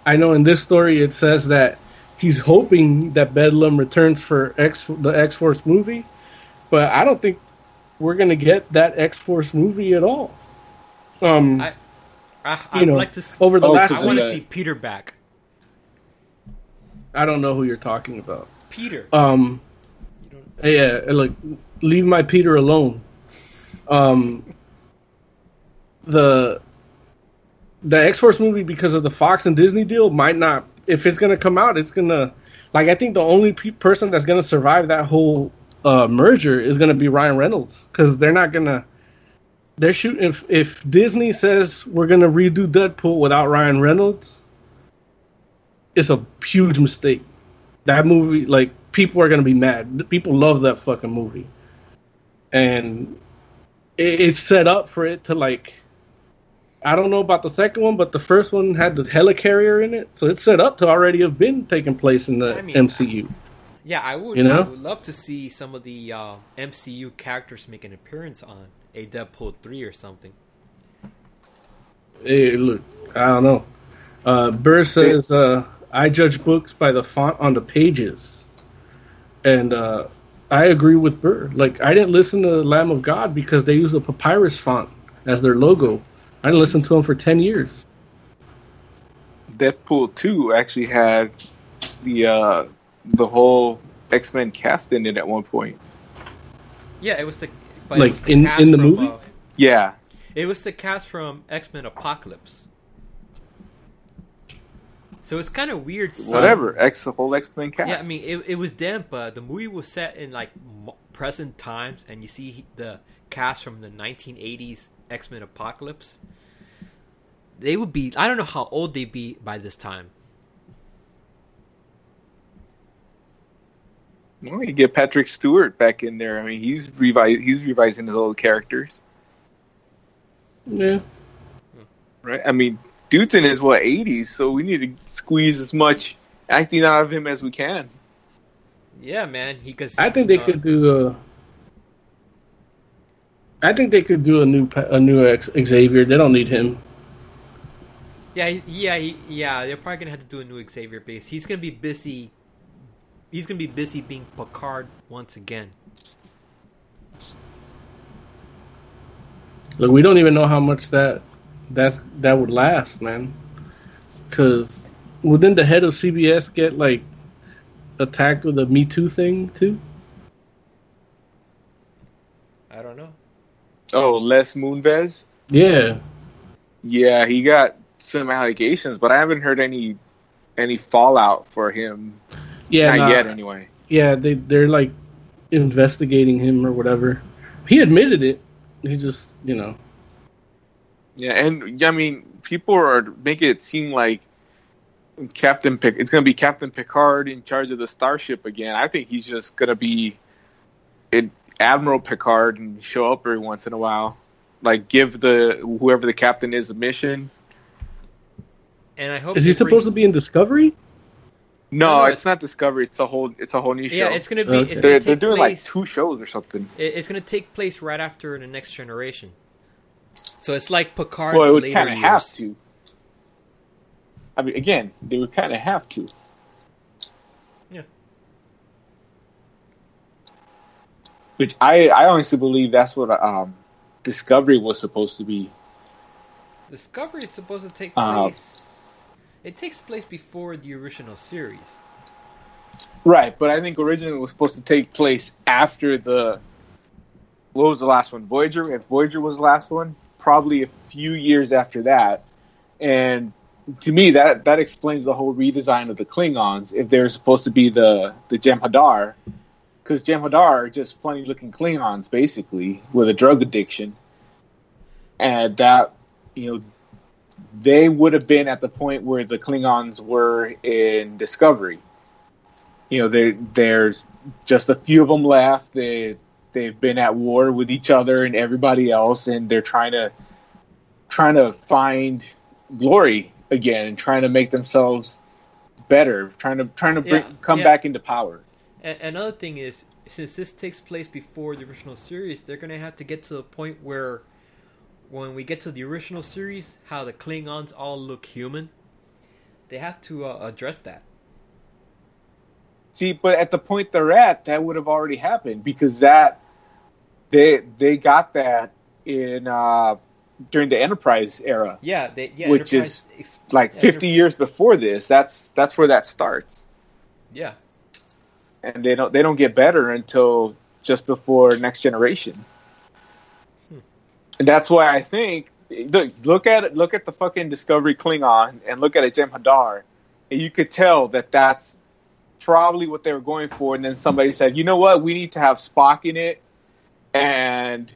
I know in this story it says that he's hoping that Bedlam returns for X the X Force movie, but I don't think we're gonna get that X Force movie at all. Um, I, I, you I'd know, like to. s- over the Oh, last, I want to see Peter back. I don't know who you're talking about. Peter. Um, yeah, like leave my Peter alone. Um, the the X Force movie because of the Fox and Disney deal might not. If it's gonna come out, it's gonna like I think the only pe- person that's gonna survive that whole uh, merger is gonna be Ryan Reynolds because they're not gonna. They're shooting if if Disney says we're gonna redo Deadpool without Ryan Reynolds, is a huge mistake. That movie, like, people are gonna be mad. People love that fucking movie, and it, it's set up for it to like. I don't know about the second one, but the first one had the helicarrier in it, so it's set up to already have been taking place in the I mean, MCU. Yeah, I would. You know? I would love to see some of the uh, MCU characters make an appearance on a Deadpool three or something. Hey, look, I don't know. Uh, Burr says, uh, I judge books by the font on the pages. And uh, I agree with Burr. Like, I didn't listen to Lamb of God because they use the papyrus font as their logo. I didn't listen to them for 10 years. Deadpool two actually had the uh, the whole X Men cast in it at one point. Yeah, it was the Like, was the in- cast in the from, movie? uh, Yeah, it was the cast from X Men Apocalypse. So it's kind of weird. seeing- whatever. X the whole X Men cast. Yeah, I mean, it, it was them, uh, but the movie was set in like mo- present times, and you see the cast from the 1980s X Men Apocalypse. They would be, I don't know how old they'd be by this time. Well, you get Patrick Stewart back in there. I mean, he's revi- he's revising his old characters, Yeah. right? I mean, dude's is what eighties, so we need to squeeze as much acting out of him as we can. Yeah, man. He cause, I think they uh, could do a. I think they could do a new pa- a new X- Xavier. They don't need him. Yeah, yeah, yeah. They're probably gonna have to do a new Xavier base. He's gonna be busy. He's gonna be busy being Picard once again. Look, we don't even know how much that that that would last, man. Because wouldn't the head of CBS get like attacked with a Me Too thing too? I don't know. Oh, Les Moonves. Yeah, Yeah, he got some allegations, but I haven't heard any any fallout for him. yeah, Not nah, yet, anyway. yeah. They they're like investigating him or whatever. He admitted it. He just you know Yeah, and I mean, people are making it seem like Captain Pic. It's going to be Captain Picard in charge of the starship again. I think he's just going to be it, Admiral Picard and show up every once in a while, like give the whoever the captain is a mission. And I hope is they he supposed to be in Discovery? No, No, no, it's, not Discovery. It's a whole. It's a whole new show. Yeah, it's gonna be. Okay. It's they're, gonna they're take doing like two shows or something. It's going to take place right after the next generation. So it's like Picard. Well, it would kind of have to. I mean, again, they would kind of have to. Yeah. Which I, I honestly believe that's what um, Discovery was supposed to be. Discovery is supposed to take Uh, place. it takes place before the original series. Right, but I think originally it was supposed to take place after the. What was the last one? Voyager. If Voyager was the last one, probably a few years after that. And to me, that that explains the whole redesign of the Klingons. If they're supposed to be the the Jem'Hadar, because Jem'Hadar are just funny looking Klingons, basically with a drug addiction, and that you know they would have been at the point where the Klingons were in Discovery you know there there's just a few of them left they they've been at war with each other and everybody else and they're trying to trying to find glory again and trying to make themselves better trying to trying to bring, Yeah, come yeah. back into power A- another thing is, since this takes place before the original series, they're going to have to get to the point where, when we get to the original series, how the Klingons all look human. They have to uh, address that. see but at the point they're at that would have already happened because that they they got that in uh during the enterprise era Yeah, they yeah. Which Enterprise is like yeah, 50 Enter- years before this that's that's where that starts Yeah, and they don't they don't get better until just before next generation. And that's why I think look look at it look at the fucking Discovery Klingon and look at a Jem'Hadar, and you could tell that that's probably what they were going for. And then somebody said, you know what, we need to have Spock in it, and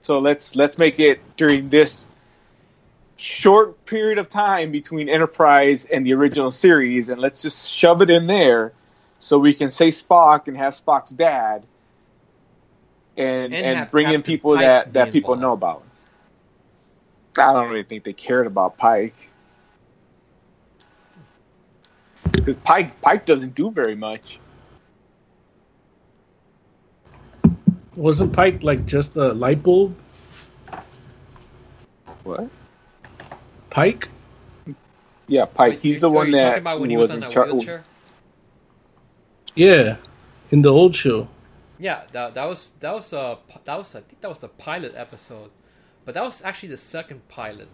so let's let's make it during this short period of time between Enterprise and the original series, and let's just shove it in there so we can say Spock and have Spock's dad, and And and, bring in people Pike that that people involved. know about. I don't really think they cared about Pike. Because Pike Pike doesn't do very much. Wasn't Pike like just a light bulb? What? Pike? Yeah, Pike. Wait, He's the are one you that talking about when he was was in that charge. wheelchair. Yeah, in the old show. Yeah, that, that was that was uh, a that was I think that was the pilot episode, but that was actually the second pilot.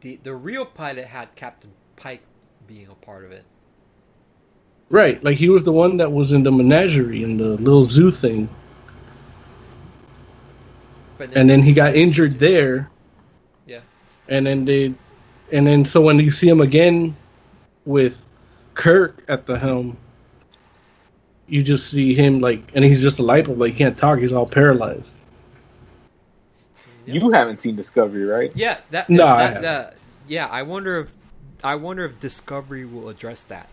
the The real pilot had Captain Pike being a part of it. Right, like he was the one that was in the menagerie in the little zoo thing, But and then he got injured there, Yeah, and then they, and then so when you see him again with Kirk at the helm, you just see him like, and he's just a light bulb, like he can't talk, he's all paralyzed. You haven't seen Discovery, right? yeah. That No, that, haven't. that yeah. I wonder if I wonder if Discovery will address that.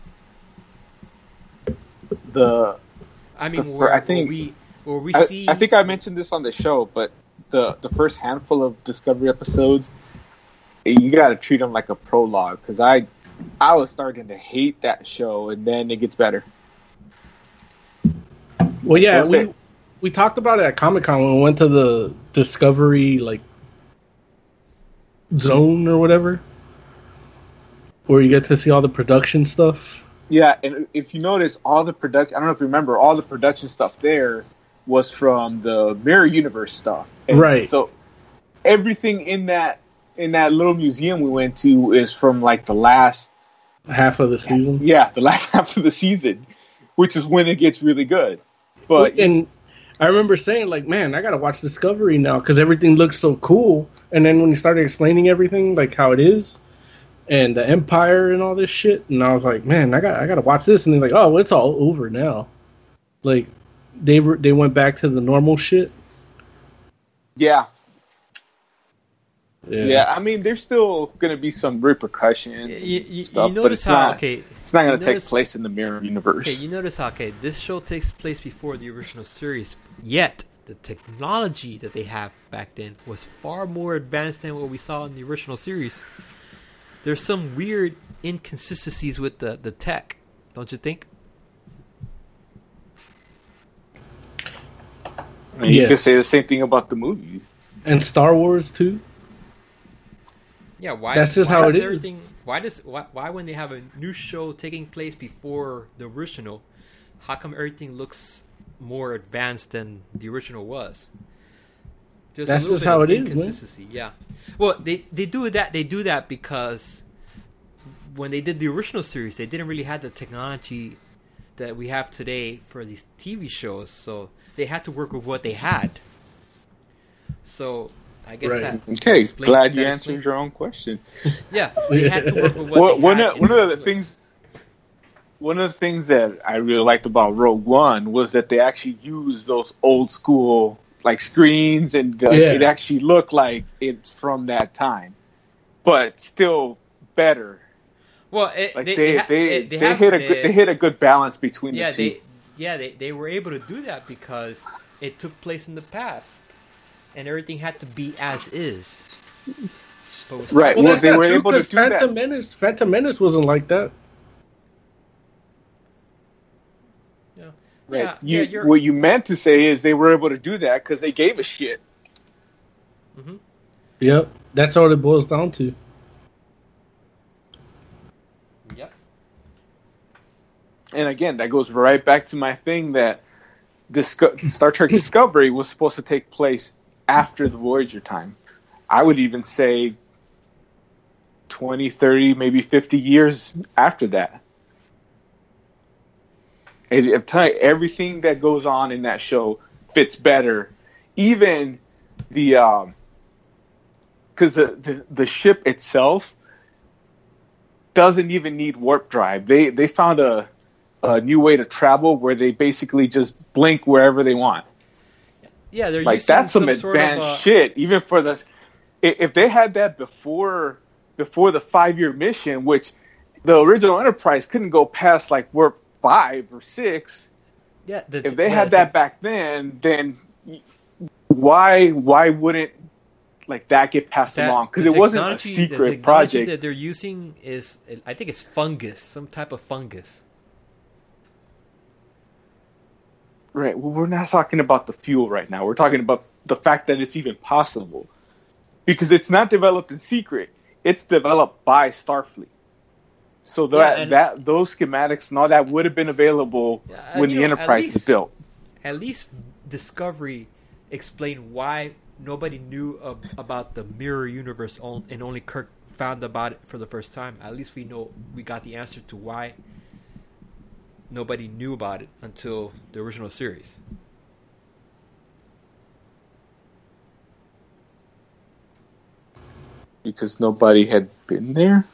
The I mean, The fir- where, I think- where we where we I, see I think I mentioned this on the show, but the the first handful of Discovery episodes, you got to treat them like a prologue because I I was starting to hate that show, and then it gets better. Well, yeah, That's we it. we talked about it at Comic Con when we went to the Discovery like zone or whatever, where you get to see all the production stuff. Yeah, and if you notice, all the production I don't know if you remember, all the production stuff there was from the Mirror Universe stuff, And Right. So everything in that in that little museum we went to is from like the last Half of the season. yeah the [LAUGHS] last half of the season, which is when it gets really good. But and I remember saying like, man, I gotta watch Discovery now because everything looks so cool. And then when he started explaining everything, like how it is, and the Empire and all this shit, and I was like, man, I got I gotta watch this. And they're like, oh, it's all over now. Like they were they went back to the normal shit. yeah, Yeah. Yeah, I mean, there's still going to be some repercussions you, and you, stuff, you but notice it's how not. okay It's not going to take place in the mirror universe. Okay, you notice how okay this show takes place before the original series, yet the technology that they have back then was far more advanced than what we saw in the original series. There's some weird inconsistencies with the, the tech, don't you think? I mean, You can say the same thing about the movies. And Star Wars too. Yeah, why? That's just why how it is. everything, Why does why, why when they have a new show taking place before the original, how come everything looks more advanced than the original was? There's That's a little just bit how of it is, man. Yeah. Well, they they do that. They do that because when they did the original series, they didn't really have the technology that we have today for these TV shows, so they had to work with what they had. So I guess Right. that Okay, glad you answered explains- your own question. [LAUGHS] yeah, they had to work with what Well, they one had of, one of the things, one of the things that I really liked about Rogue One was that they actually used those old school like screens, and uh, Yeah. it actually looked like it's from that time, but still better. Well, it, Like they they ha- they, it- they, have hit a good, they hit a good balance between yeah the two. they yeah they they were able to do that because it took place in the past, and everything had to be as is. But Right, Wars- well, that's they not were true, able to 'cause do that. Phantom Menace, Phantom Menace wasn't like that. yeah, Right. yeah, you, yeah, what you meant to say is they were able to do that because they gave a shit. Mm-hmm. Yep, that's all it boils down to. yep. And again, that goes right back to my thing that Disco- Star Trek Discovery was supposed to take place after the Voyager time. I would even say 20, 30, maybe 50 years after that. And I'm telling you, everything that goes on in that show fits better. Even the, um, because the, the, the ship itself doesn't even need warp drive. They, they found a, a new way to travel where they basically just blink wherever they want. Yeah, they're Like that's some, sort of, advanced uh, shit, even for the if they had that before before the five year mission, which the original Enterprise couldn't go past like warp five or six. Yeah, the, If they had that back then, then why why wouldn't like that get passed that- along? Because it wasn't a secret project. that they're using is, I think it's fungus, some type of fungus. Right. Well, we're not talking about the fuel right now. We're talking about the fact that it's even possible. Because it's not developed in secret. It's developed by Starfleet. So that Yeah, that those schematics and all that would have been available Yeah, when the know, Enterprise was built. At least Discovery explained why nobody knew ab- about the mirror universe, and only Kirk found about it for the first time. At least we know we got the answer to why nobody knew about it until the original series. Because nobody had been there.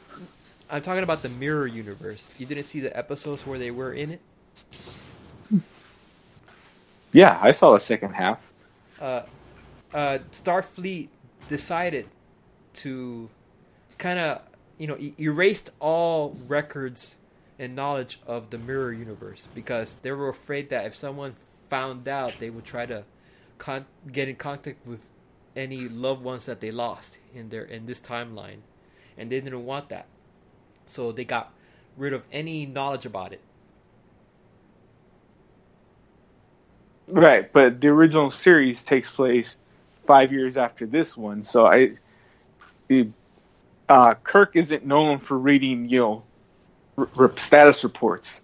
I'm talking about the mirror universe. You didn't see the episodes where they were in it. Yeah, I saw the second half. uh, uh, Starfleet decided to kind of, you know, e- erased all records and knowledge of the mirror universe because they were afraid that if someone found out, they would try to con- get in contact with any loved ones that they lost in their in this timeline, and they didn't want that, so they got rid of any knowledge about it. Right, but the original series takes place five years after this one, so I, uh, Kirk isn't known for reading, you know, r- r- status reports.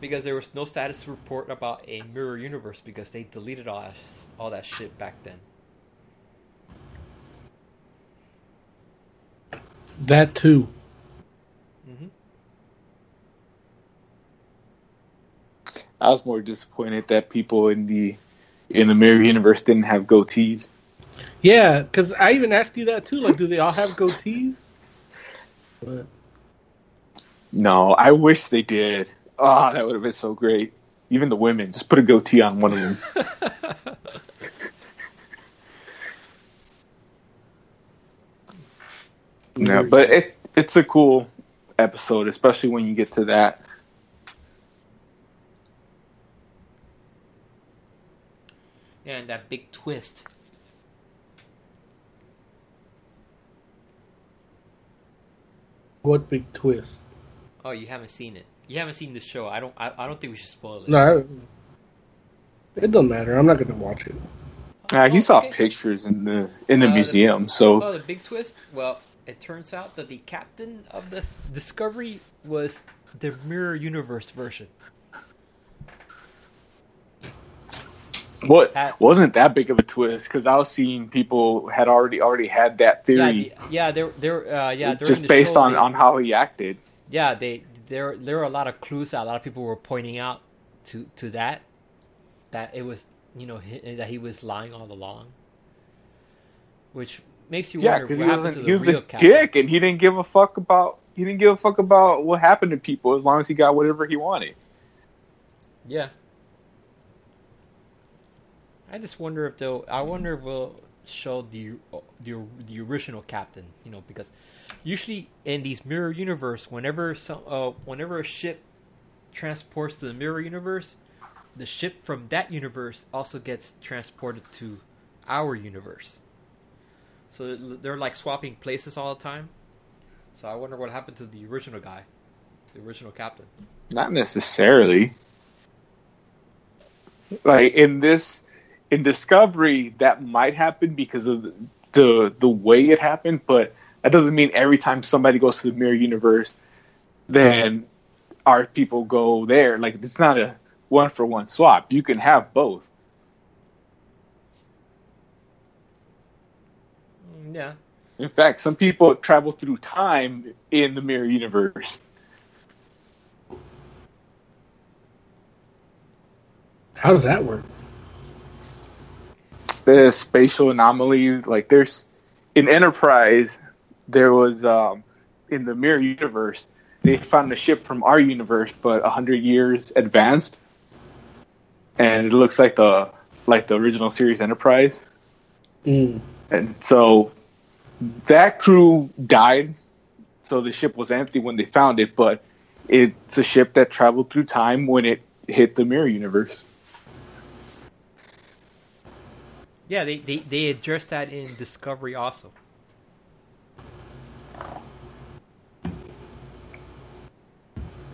Because there was no status report about a mirror universe because they deleted all that, all that shit back then. That too. I was more disappointed that people in the in the mirror universe didn't have goatees. Yeah, because I even asked you that too. Like, do they all have goatees? But No, I wish they did. Ah, that would have been so great. Even the women, just put a goatee on one of them. [LAUGHS] no, but it it's a cool episode, especially when you get to that. Yeah, and that big twist. what big twist? Oh, you haven't seen it. You haven't seen the show. I don't. I, I don't think we should spoil it. No, I- it doesn't matter. I'm not going to watch it. Uh, he Oh, saw okay. pictures in the in the Uh, the- museum, so Oh, the big twist. Well, it turns out that the captain of the Discovery was the Mirror Universe version. what At- wasn't that big of a twist because I was seeing people had already already had that Yeah, theory the, yeah, there, there, uh, yeah. just the based show, on they- on how he acted. Yeah, they there there were a lot of clues that a lot of people were pointing out to to that that it was you know that he was lying all along, which makes you Yeah, wonder what he happened was to a, the he was real a captain. dick and he didn't give a fuck about he didn't give a fuck about what happened to people as long as he got whatever he wanted. Yeah. I just wonder if they'll. I wonder if we'll show the the the original captain. You know, because usually in these mirror universe, whenever some uh, whenever a ship transports to the mirror universe, the ship from that universe also gets transported to our universe. So they're like swapping places all the time. So I wonder what happened to the original guy, the original captain. Not necessarily. Like in this in Discovery, that might happen because of the the, way it happened, but that doesn't mean every time somebody goes to the mirror universe, then our people go there. Like it's not a one for one swap. You can have both. Yeah. In fact, some people travel through time in the mirror universe. How does that work? the spatial anomaly. Like there's in Enterprise, there was um, in the mirror universe, they found a ship from our universe, but a hundred years advanced, and it looks like the like the original series Enterprise, Mm. and so that crew died. So the ship was empty when they found it, but it's a ship that traveled through time when it hit the mirror universe. Yeah, they, they, they addressed that in Discovery also.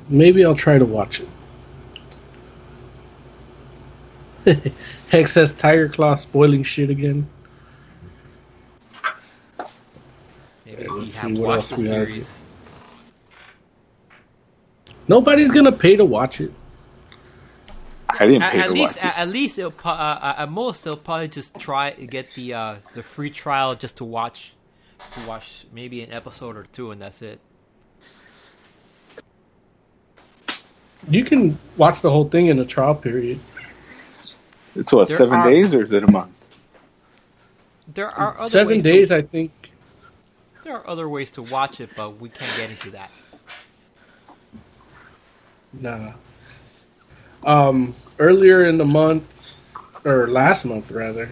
Maybe I'll try to watch it. [LAUGHS] Hex says Tiger Claw spoiling shit again. Maybe Yeah, we have watched the else have series. Nobody's gonna pay to watch it. I didn't At, pay at to least, watch at, it. at least, it'll, uh, at most, they'll probably just try to get the uh, the free trial just to watch, to watch maybe an episode or two, and that's it. You can watch the whole thing in a trial period. It's what There seven are- days or is it a month? There are other Seven ways days, To, I think. There are other ways to watch it, but we can't get into that. Nah. Um, earlier in the month, or last month rather,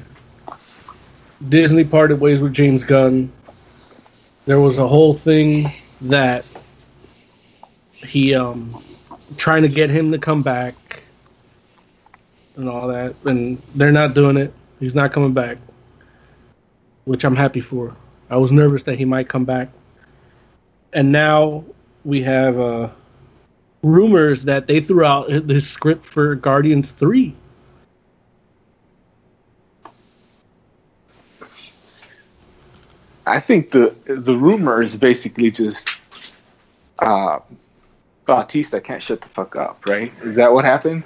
Disney parted ways with James Gunn. There was a whole thing that he um trying to get him to come back and all that, and they're not doing it. He's not coming back, which I'm happy for. I was nervous that he might come back, and now we have uh rumors that they threw out the script for Guardians 3. I think the the rumor is basically just uh, Bautista can't shut the fuck up, right? Is that what happened?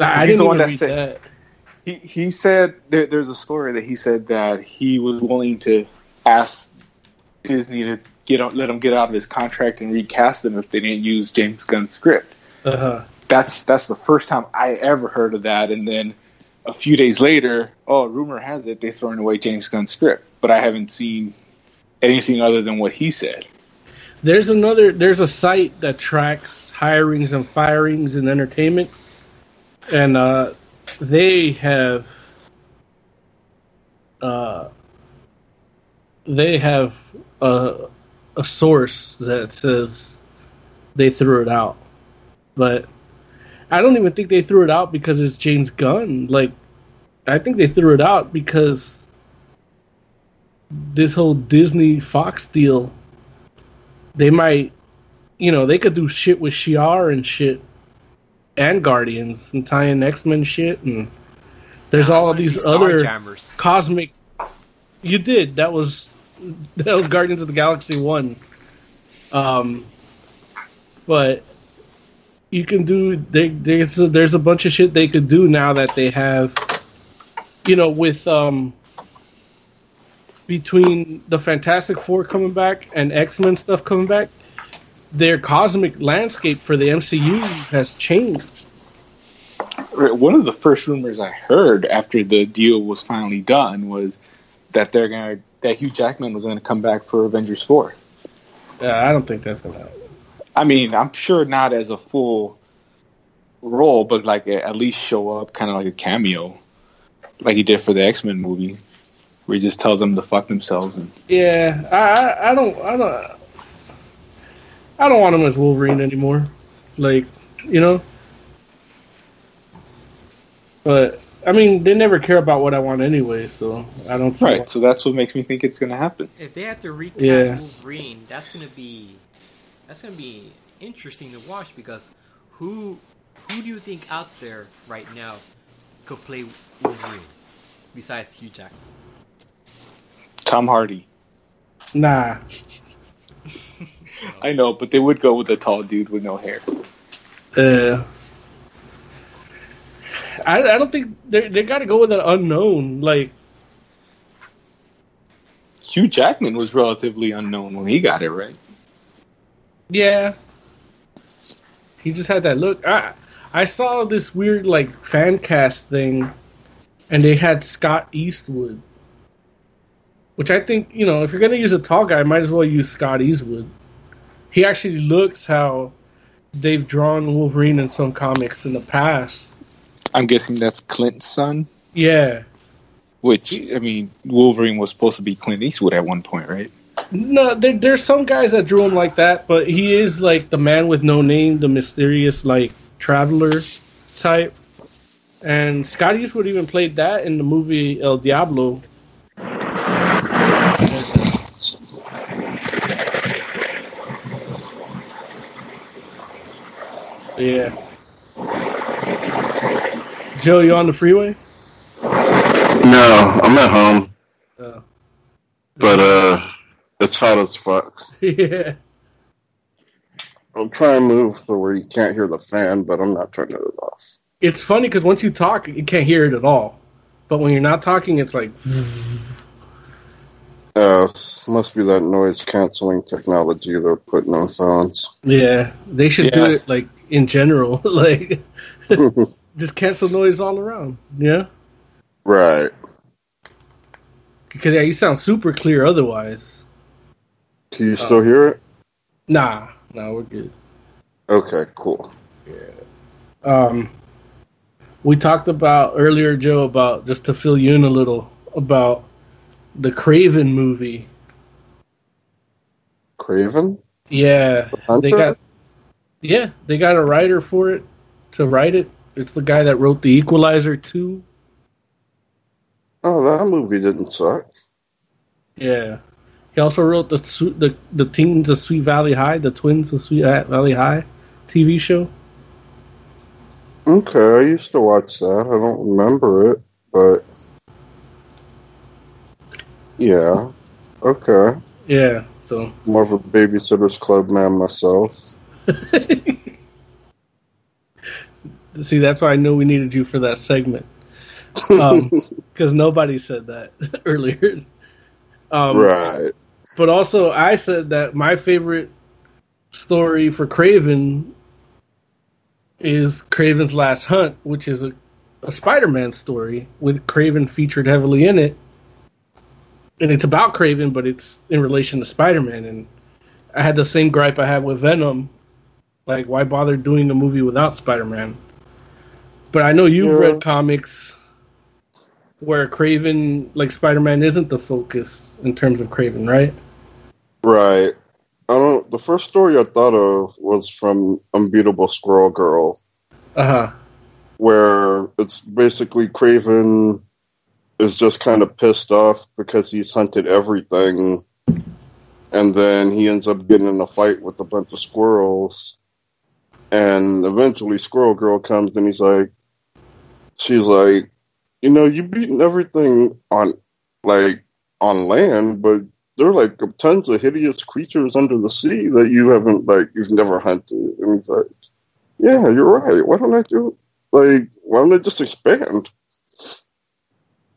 I He's didn't the one that read said- that. He he said there, there's a story that he said that he was willing to ask Disney to get out, let him get out of his contract and recast him if they didn't use James Gunn's script. Uh-huh. That's that's the first time I ever heard of that. And then a few days later, oh, rumor has it they're throwing away James Gunn's script, but I haven't seen anything other than what he said. There's another there's a site that tracks hirings and firings in entertainment. And uh they have uh they have a a source that says they threw it out. But I don't even think they threw it out because it's James Gunn. Like I think they threw it out because this whole Disney Fox deal they might you know, they could do shit with Shi'ar and shit and Guardians and tie in X Men shit and there's all of these other cosmic you did that was [LAUGHS] that was guardians of the galaxy 1 um but you can do they, there's a, there's a bunch of shit they could do now that they have you know with um between the fantastic four coming back and x-men stuff coming back their cosmic landscape for the mcu has changed. One of the first rumors I heard after the deal was finally done was that they're gonna that Hugh Jackman was gonna come back for Avengers four. yeah, i don't think that's gonna happen I mean, I'm sure not as a full role, but like at least show up, kind of like a cameo, like he did for the X Men movie, where he just tells them to fuck themselves. And Yeah, I, I, I don't, I don't, I don't want him as Wolverine anymore. Like, you know. But I mean, they never care about what I want anyway, so I don't. see right, so that's what makes me think it's gonna happen. If they have to recast Yeah. Wolverine, that's gonna be that's gonna be interesting to watch because who who do you think out there right now could play Wolverine besides Hugh Jackman? Tom Hardy. Nah, [LAUGHS] I know, but they would go with a tall dude with no hair. uh, I, I don't think they they got to go with an unknown. Like, Hugh Jackman was relatively unknown when he got it right. yeah, he just had that look. I I saw this weird like fan cast thing, and they had Scott Eastwood, which I think you know if you're gonna use a tall guy, might as well use Scott Eastwood. He actually looks how they've drawn Wolverine in some comics in the past. I'm guessing that's Clint's son. Yeah. Which I mean, Wolverine was supposed to be Clint Eastwood at one point, right? No, there, there's some guys that drew him like that, but he is like the man with no name, the mysterious like traveler type. And Scott Eastwood even played that in the movie El Diablo. Yeah. Joe, you on the freeway? No, I'm at home, Oh. but uh, it's hot as fuck. [LAUGHS] yeah. I'll try and move to where you can't hear the fan, but I'm not turning it off. It's funny because once you talk, you can't hear it at all. But when you're not talking, it's like. Uh, must be that noise canceling technology they're putting on phones. Yeah, they should do it like in general, [LAUGHS] like [LAUGHS] just cancel noise all around. Yeah, right. because yeah, you sound super clear otherwise. Can you still hear it? Nah, nah, we're good. Okay, cool. Yeah. Um, we talked about earlier, Joe, about just to fill you in a little about the Kraven movie. Kraven? Yeah, they got yeah, they got a writer for it to write it. It's the guy that wrote The Equalizer two. Oh, that movie didn't suck. Yeah, he also wrote the the the Teens of Sweet Valley High, the Twins of Sweet uh, Valley High TV show. Okay, I used to watch that. I don't remember it, but yeah. Okay. Yeah, so More of a babysitter's club man myself. [LAUGHS] see, that's why I knew we needed you for that segment [LAUGHS] because nobody said that [LAUGHS] earlier. Um, right. But also, I said that my favorite story for Kraven is Kraven's Last Hunt, which is a, a Spider Man story with Kraven featured heavily in it. And it's about Kraven, but it's in relation to Spider Man. And I had the same gripe I had with Venom. Like, why bother doing a movie without Spider Man? But I know you've Yeah. read comics where Kraven, like Spider Man, isn't the focus in terms of Kraven, right? Right. I don't. The first story I thought of was from Unbeatable Squirrel Girl, Uh huh. where it's basically Kraven is just kind of pissed off because he's hunted everything, and then he ends up getting in a fight with a bunch of squirrels, and eventually Squirrel Girl comes and he's like, she's like, you know, you've beaten everything on like on land, but there are like tons of hideous creatures under the sea that you haven't like you've never hunted. And he's like, Yeah, you're right. Why don't I do like why don't I just expand?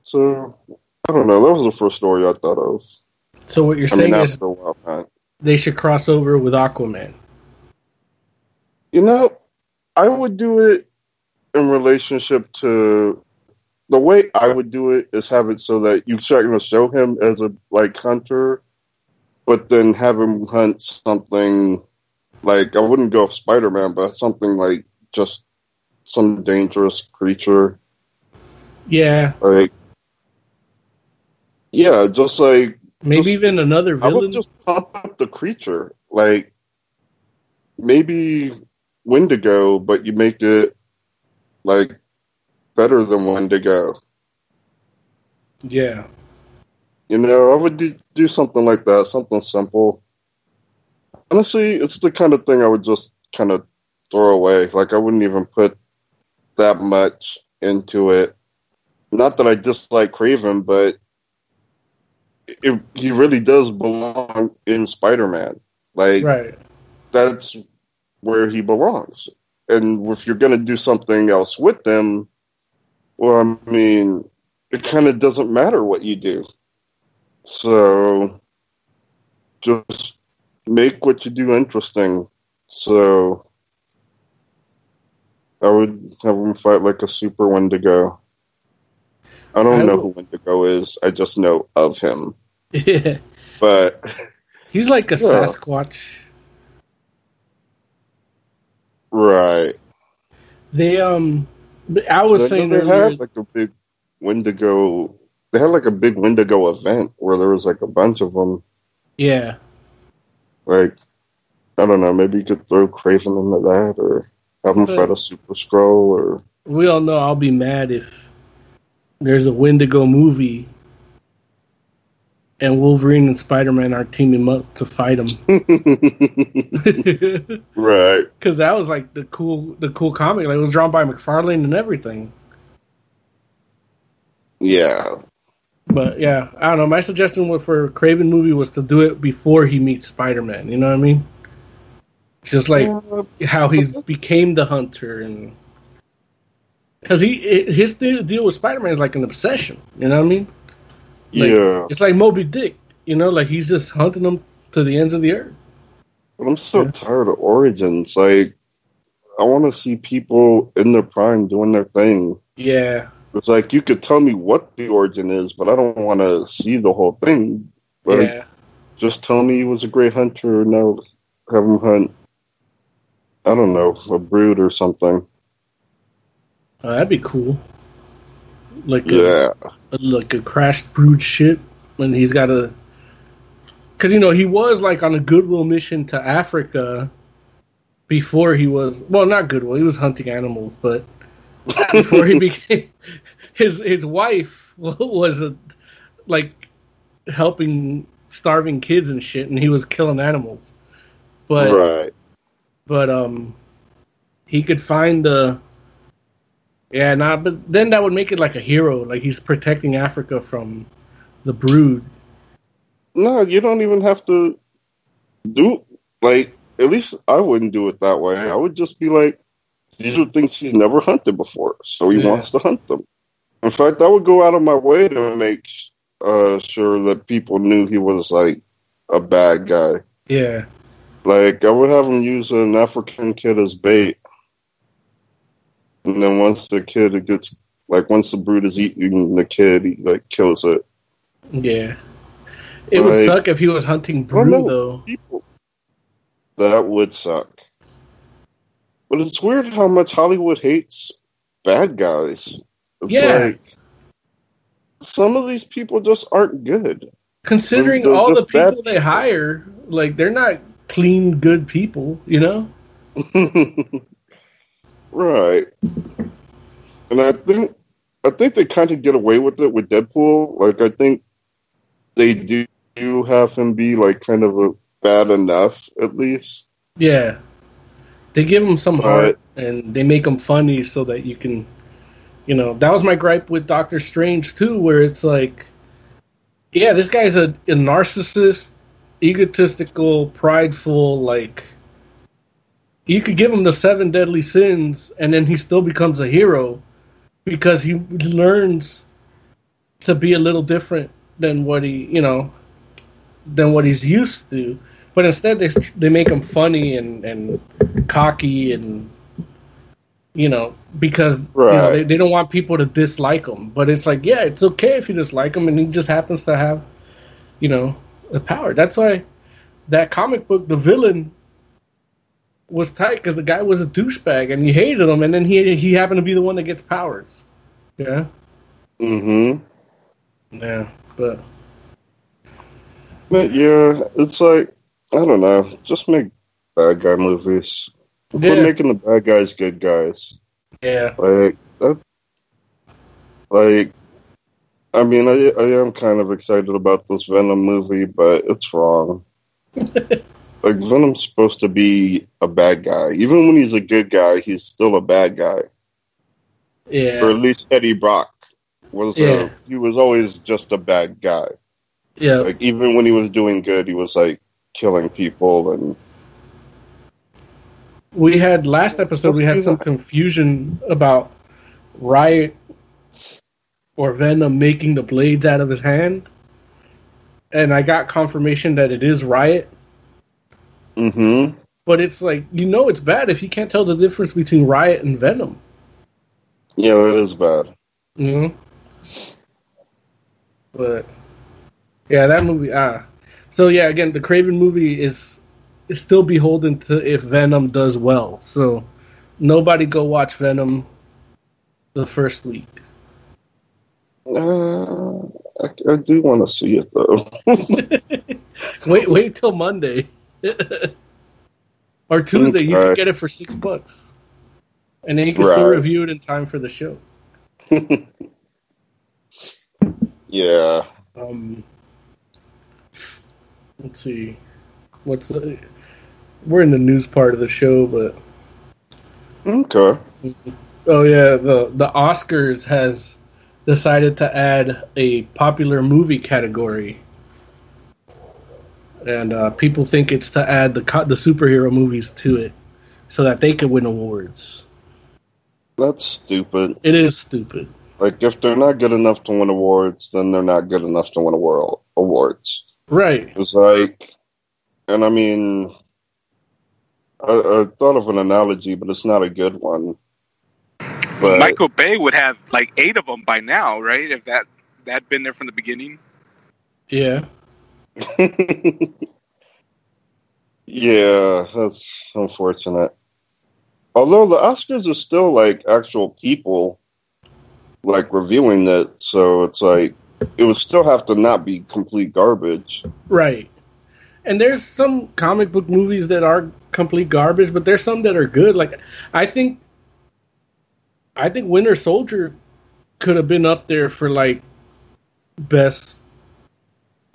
So I don't know. That was the first story I thought of. So what you're I saying mean, is while, they should cross over with Aquaman. You know, I would do it in relationship to the way I would do it is have it so that you try to show him as a like hunter, but then have him hunt something like I wouldn't go Spider Man, but something like just some dangerous creature. Yeah, Like yeah, just like maybe Just- even another I would just pump up the creature. Like maybe Wendigo, but you make it like better than Wendigo. Yeah, You know, I would do, do something like that, something simple. Honestly, it's the kind of thing I would just kind of throw away. Like I wouldn't even put that much into it. Not that I dislike Kraven, but it, he really does belong in Spider-Man. Like right. that's where he belongs. And if you're going to do something else with them, well, I mean, it kind of doesn't matter what you do. So just make what you do interesting. So I would have him fight like a super Wendigo. I don't I know who Wendigo is. I just know of him. [LAUGHS] Yeah, But he's like a Yeah. Sasquatch. Right. They um, I was I saying they earlier. had, like a big Wendigo. They had like a big Wendigo event where there was like a bunch of them. Yeah. Like, I don't know. Maybe you could throw Kraven into that, or have him fight a Super Skrull, or We all know I'll be mad if there's a Wendigo movie and Wolverine and Spider Man are teaming up to fight him. [LAUGHS] right. [LAUGHS] Because that was like the cool, the cool comic. Like it was drawn by McFarlane and everything. Yeah. But yeah, I don't know. My suggestion for Kraven movie was to do it before he meets Spider Man. You know what I mean? Just like how he became the hunter and because he his deal deal with Spider Man is like an obsession. You know what I mean? Like, yeah. It's like Moby Dick. You know, like he's just hunting them to the ends of the earth. But I'm so tired of origins. Like, I want to see people in their prime doing their thing. Yeah, It's like you could tell me what the origin is, but I don't want to see the whole thing. Like, yeah. Just tell me he was a great hunter. And now have him hunt. I don't know, a brood or something. Oh, that'd be cool. Like a, Yeah. like a crashed brood ship and he's got a because you know he was like on a goodwill mission to africa before he was well not goodwill he was hunting animals but before he [LAUGHS] became his his wife was a, like helping starving kids and shit and he was killing animals but right. but um he could find the yeah nah but then that would make it like a hero like he's protecting africa from the brood No, you don't even have to do like. At least I wouldn't do it that way. I would just be like, these are things he's never hunted before, so he Yeah. wants to hunt them. In fact, I would go out of my way to make uh, sure that people knew he was like a bad guy. yeah Like I would have him use an African kid as bait, and then once the kid gets like once the brood is eating the kid, he like kills it. yeah it would suck if he was hunting I don't brood know. though People. That would suck. But it's weird how much Hollywood hates bad guys. It's Yeah. like some of these people just aren't good. considering They're all the bad people they hire like they're not clean good people you know [LAUGHS] right. And I think I think they kind of get away with it with Deadpool. Like I think they do have him be like kind of a bad enough at least. yeah they give him some Right. heart and they make him funny so that you can you know that was my gripe with doctor strange too where it's like yeah this guy's a, a narcissist egotistical prideful like you could give him the seven deadly sins and then he still becomes a hero because he learns to be a little different than what he you know than what he's used to. But instead they they make him funny and and cocky and you know because you know, they, they don't want people to dislike him. But it's like yeah it's okay if you dislike him and he just happens to have you know the power. That's why that comic book the villain was tight because the guy was a douchebag and you hated him and then he he happened to be the one that gets powers yeah Mm-hmm. yeah but But yeah, it's like I don't know. Just make bad guy movies. Quit Yeah. making the bad guys good guys. yeah Like that. Like, I mean, I I am kind of excited about this Venom movie, but it's wrong. [LAUGHS] like Venom's supposed to be a bad guy. Even when he's a good guy, he's still a bad guy. yeah Or at least Eddie Brock was. Uh, yeah. A, he was always just a bad guy. yeah Like even when he was doing good, he was like killing people and we had last episode we had some confusion about riot or venom making the blades out of his hand and i got confirmation that it is riot hmm but it's like you know it's bad if you can't tell the difference between riot and venom. Yeah, that is bad. know but yeah that movie ah. So yeah again the Kraven movie is is still beholden to if venom does well. So nobody go watch venom the first week. I, I do want to see it though. [LAUGHS] wait, wait till Monday [LAUGHS] or Tuesday. You can get it for six bucks, and then you can still review it in time for the show. [LAUGHS] yeah. Um, let's see, what's the, we're in the news part of the show, but Okay. oh yeah, the the Oscars has decided to add a popular movie category, and uh, people think it's to add the co- the superhero movies to it, so that they could win awards. That's stupid. It is stupid. Like if they're not good enough to win awards, then they're not good enough to win a world awards. Right. It's like, and I mean, I, I thought of an analogy, but it's not a good one. But Michael Bay would have like eight of them by now, right? If that that been there from the beginning. Yeah. [LAUGHS] yeah, that's unfortunate. Although the Oscars are still like actual people, like reviewing it, so it's like it would still have to not be complete garbage. Right. And there's some comic book movies that are complete garbage, but there's some that are good. Like I think I think Winter Soldier could have been up there for like best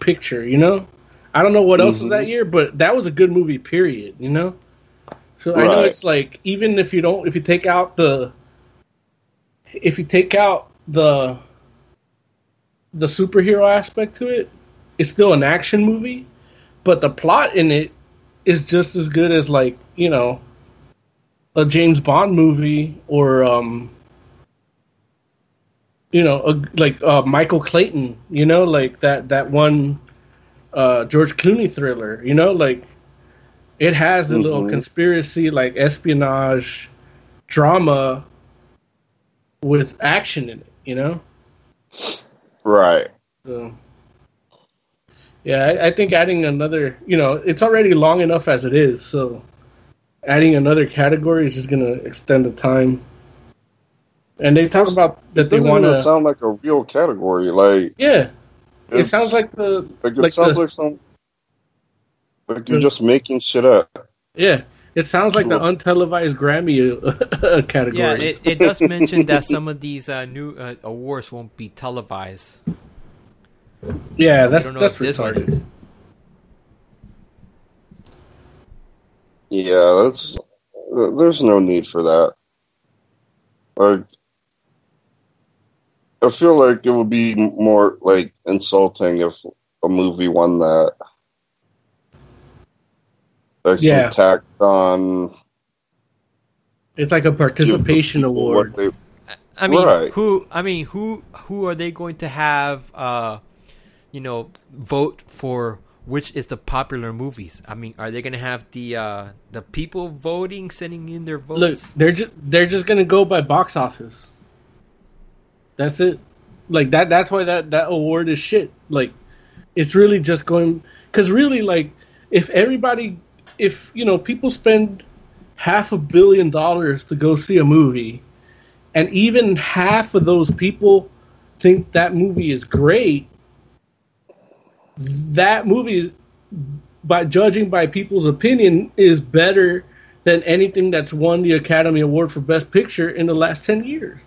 picture, you know? I don't know what else was that year, but that was a good movie period, you know? So I know it's like even if you don't if you take out the if you take out the the superhero aspect to it, it's still an action movie, but the plot in it is just as good as like you know a James Bond movie or um you know a, like uh, Michael Clayton, you know like that that one uh, George Clooney thriller, you know like it has a little Mhm. conspiracy like espionage drama with action in it, you know. Right. So, yeah, I, I think adding another, you know, it's already long enough as it is. So, adding another category is just going to extend the time. And they talk about that they want to. sound like a real category. Like Yeah, it sounds like the like it like sounds the- like some like you're the- just making shit up. yeah. It sounds like the untelevised Grammy uh, [LAUGHS] category. Yeah, it, it does mention that some of these uh, new uh, awards won't be televised. yeah, that's don't know that's if retarded. is. Yeah, that's there's no need for that. Like I feel like it would be more like insulting if a movie won that. Like Yeah. some tacked on It's like a participation what award. they- I mean, Right. who? I mean, who? Who are they going to have? Uh, you know, vote for which is the popular movies? I mean, are they going to have the uh, the people voting, sending in their votes? Look, they're just they're just gonna go by box office. That's it. Like that. That's why that that award is shit. Like, it's really just going because really, like, if everybody, if you know, people spend half a billion dollars to go see a movie, and even half of those people think that movie is great, that movie, by judging by people's opinion, is better than anything that's won the Academy Award for Best Picture in the last 10 years.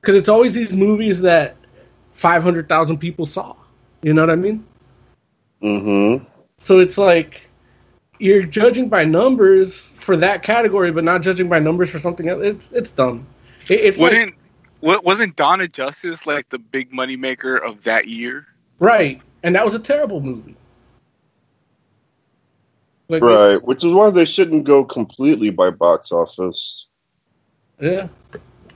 Because it's always these movies that 500,000 people saw. You know what I mean? Mhm. So it's like you're judging by numbers for that category, but not judging by numbers for something else. It's it's dumb. It, it's like, Wouldn't what wasn't Dawn of Justice like the big moneymaker of that year? right, and that was a terrible movie. Like, Right, which is why they shouldn't go completely by box office. Yeah,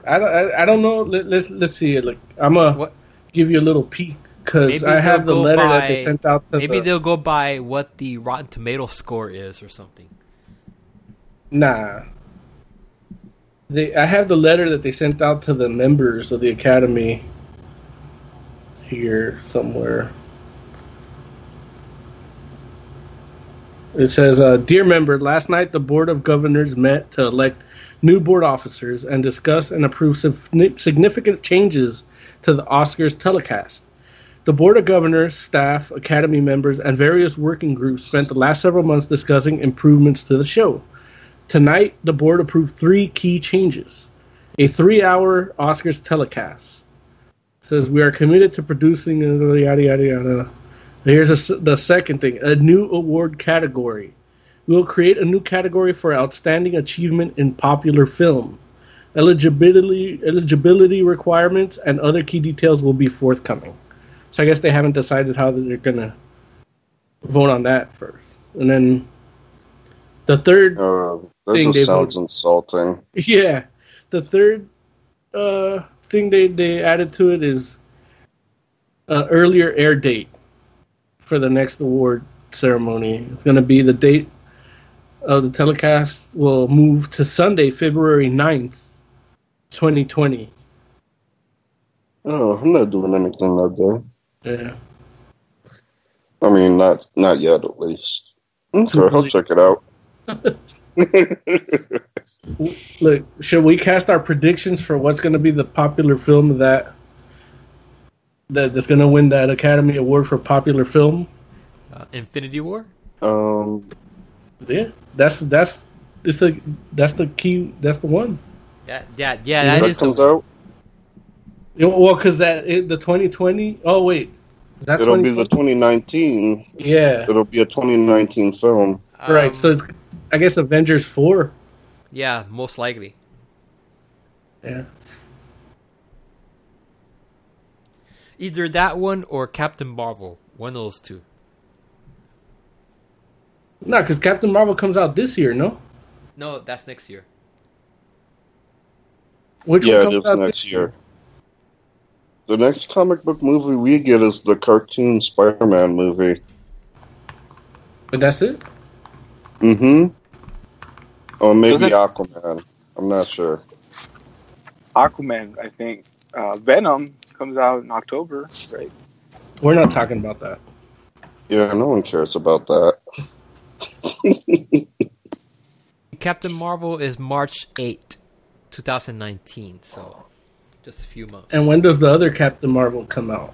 I don't. I, I don't know. Let, let's let's see. Like I'm gonna What- give you a little peek because Maybe I have the they'll go letter that they by- sent out. To Maybe the, they'll go by what the Rotten Tomato score is or something. Nah. They, I have the letter that they sent out to the members of the academy here somewhere. It says, uh, "Dear member, last night the board of governors met to elect new board officers and discuss and approve significant changes to the Oscars telecast. The Board of Governors, staff, Academy members, and various working groups spent the last several months discussing improvements to the show. Tonight, the board approved three key changes. A three hour Oscars telecast. says, We are committed to producing, yada, yada, yada. Here's a the second thing a new award category. We will create a new category for outstanding achievement in popular film. Eligibility, eligibility requirements and other key details will be forthcoming. So I guess they haven't decided how they're gonna vote on that first. And then the third, Uh, Thing they sounds insulting. yeah, the third uh, thing they they added to it is uh, earlier air date for the next award ceremony. It's gonna be the date of the telecast will move to Sunday, February 9th, 2020. Oh, I'm not doing anything that day. Yeah. I mean, not not yet, at least. Okay, I'll check it out. [LAUGHS] [LAUGHS] Look, should we cast our predictions for what's going to be the popular film that that that's going to win that Academy Award for popular film? Uh, Infinity War. um, Yeah, that's that's it's the that's the key. That's the one. Yeah, yeah, yeah. That that is the out. Yeah, Well, because that it, the 2020. Oh wait, is that It'll be the 2019. Yeah, It'll be a 2019 film. right. um, So it's I guess Avengers four. yeah, most likely. Yeah. Either that one or Captain Marvel. One of those two. No, because Captain Marvel comes out this year. No, No, that's next year. which yeah, one comes is out next this year. The next comic book movie we get is the cartoon Spider-Man movie. But that's it. Mm-hmm. Or maybe Doesn't- Aquaman. I'm not sure. Aquaman, I think. Uh, Venom comes out in October, right? We're not talking about that. Yeah, no one cares about that. [LAUGHS] Captain Marvel is March 8, 2019. So, just a few months. And when does the other Captain Marvel come out?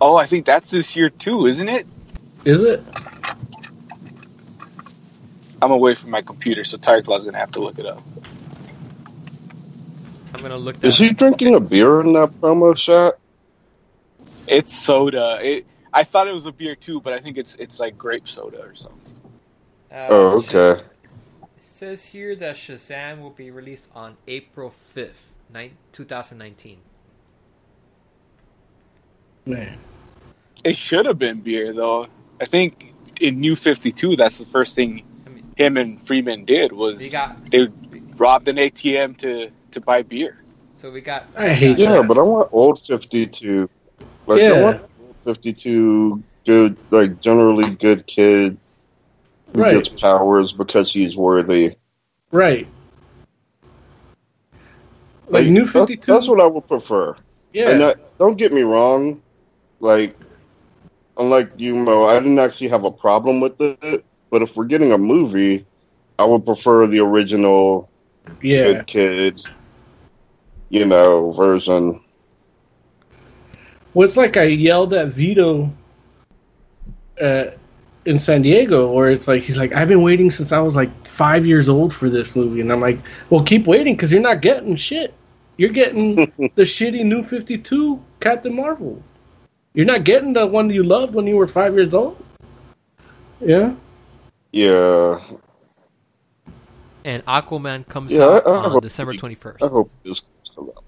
Oh, I think that's this year too, isn't it? Is it? I'm away from my computer, so Tiger Claw's gonna have to look it up. I'm gonna look that. Is he drinking a beer in that promo shot? It's soda. It. I thought it was a beer too, but I think it's it's like grape soda or something. Uh, Oh, okay. It says here that Shazam will be released on April 5th, 2019. Man. It should have been beer though. I think in New Fifty Two, that's the first thing I mean, him and Freeman did was we got they robbed an ATM to to buy beer. so we got. I hate we got- Yeah, but I want old 52. Like, I Yeah. want old 52 good, like, generally good kid who Right. gets powers because he's worthy. Right. Like Like, New Fifty Two. That's what I would prefer. Yeah. And that, don't get me wrong, like, unlike you, Mo, I didn't actually have a problem with it. But if we're getting a movie, I would prefer the original yeah. good kid, you know, version. Well, it's like I yelled at Vito uh, in San Diego, where it's like he's like, "I've been waiting since I was like five years old for this movie," and I'm like, "Well, keep waiting because you're not getting shit. You're getting [LAUGHS] the shitty New Fifty Two Captain Marvel. You're not getting the one you loved when you were five years old." Yeah. Yeah, And Aquaman comes Yeah, out I- I on December 21st. I hope this comes out.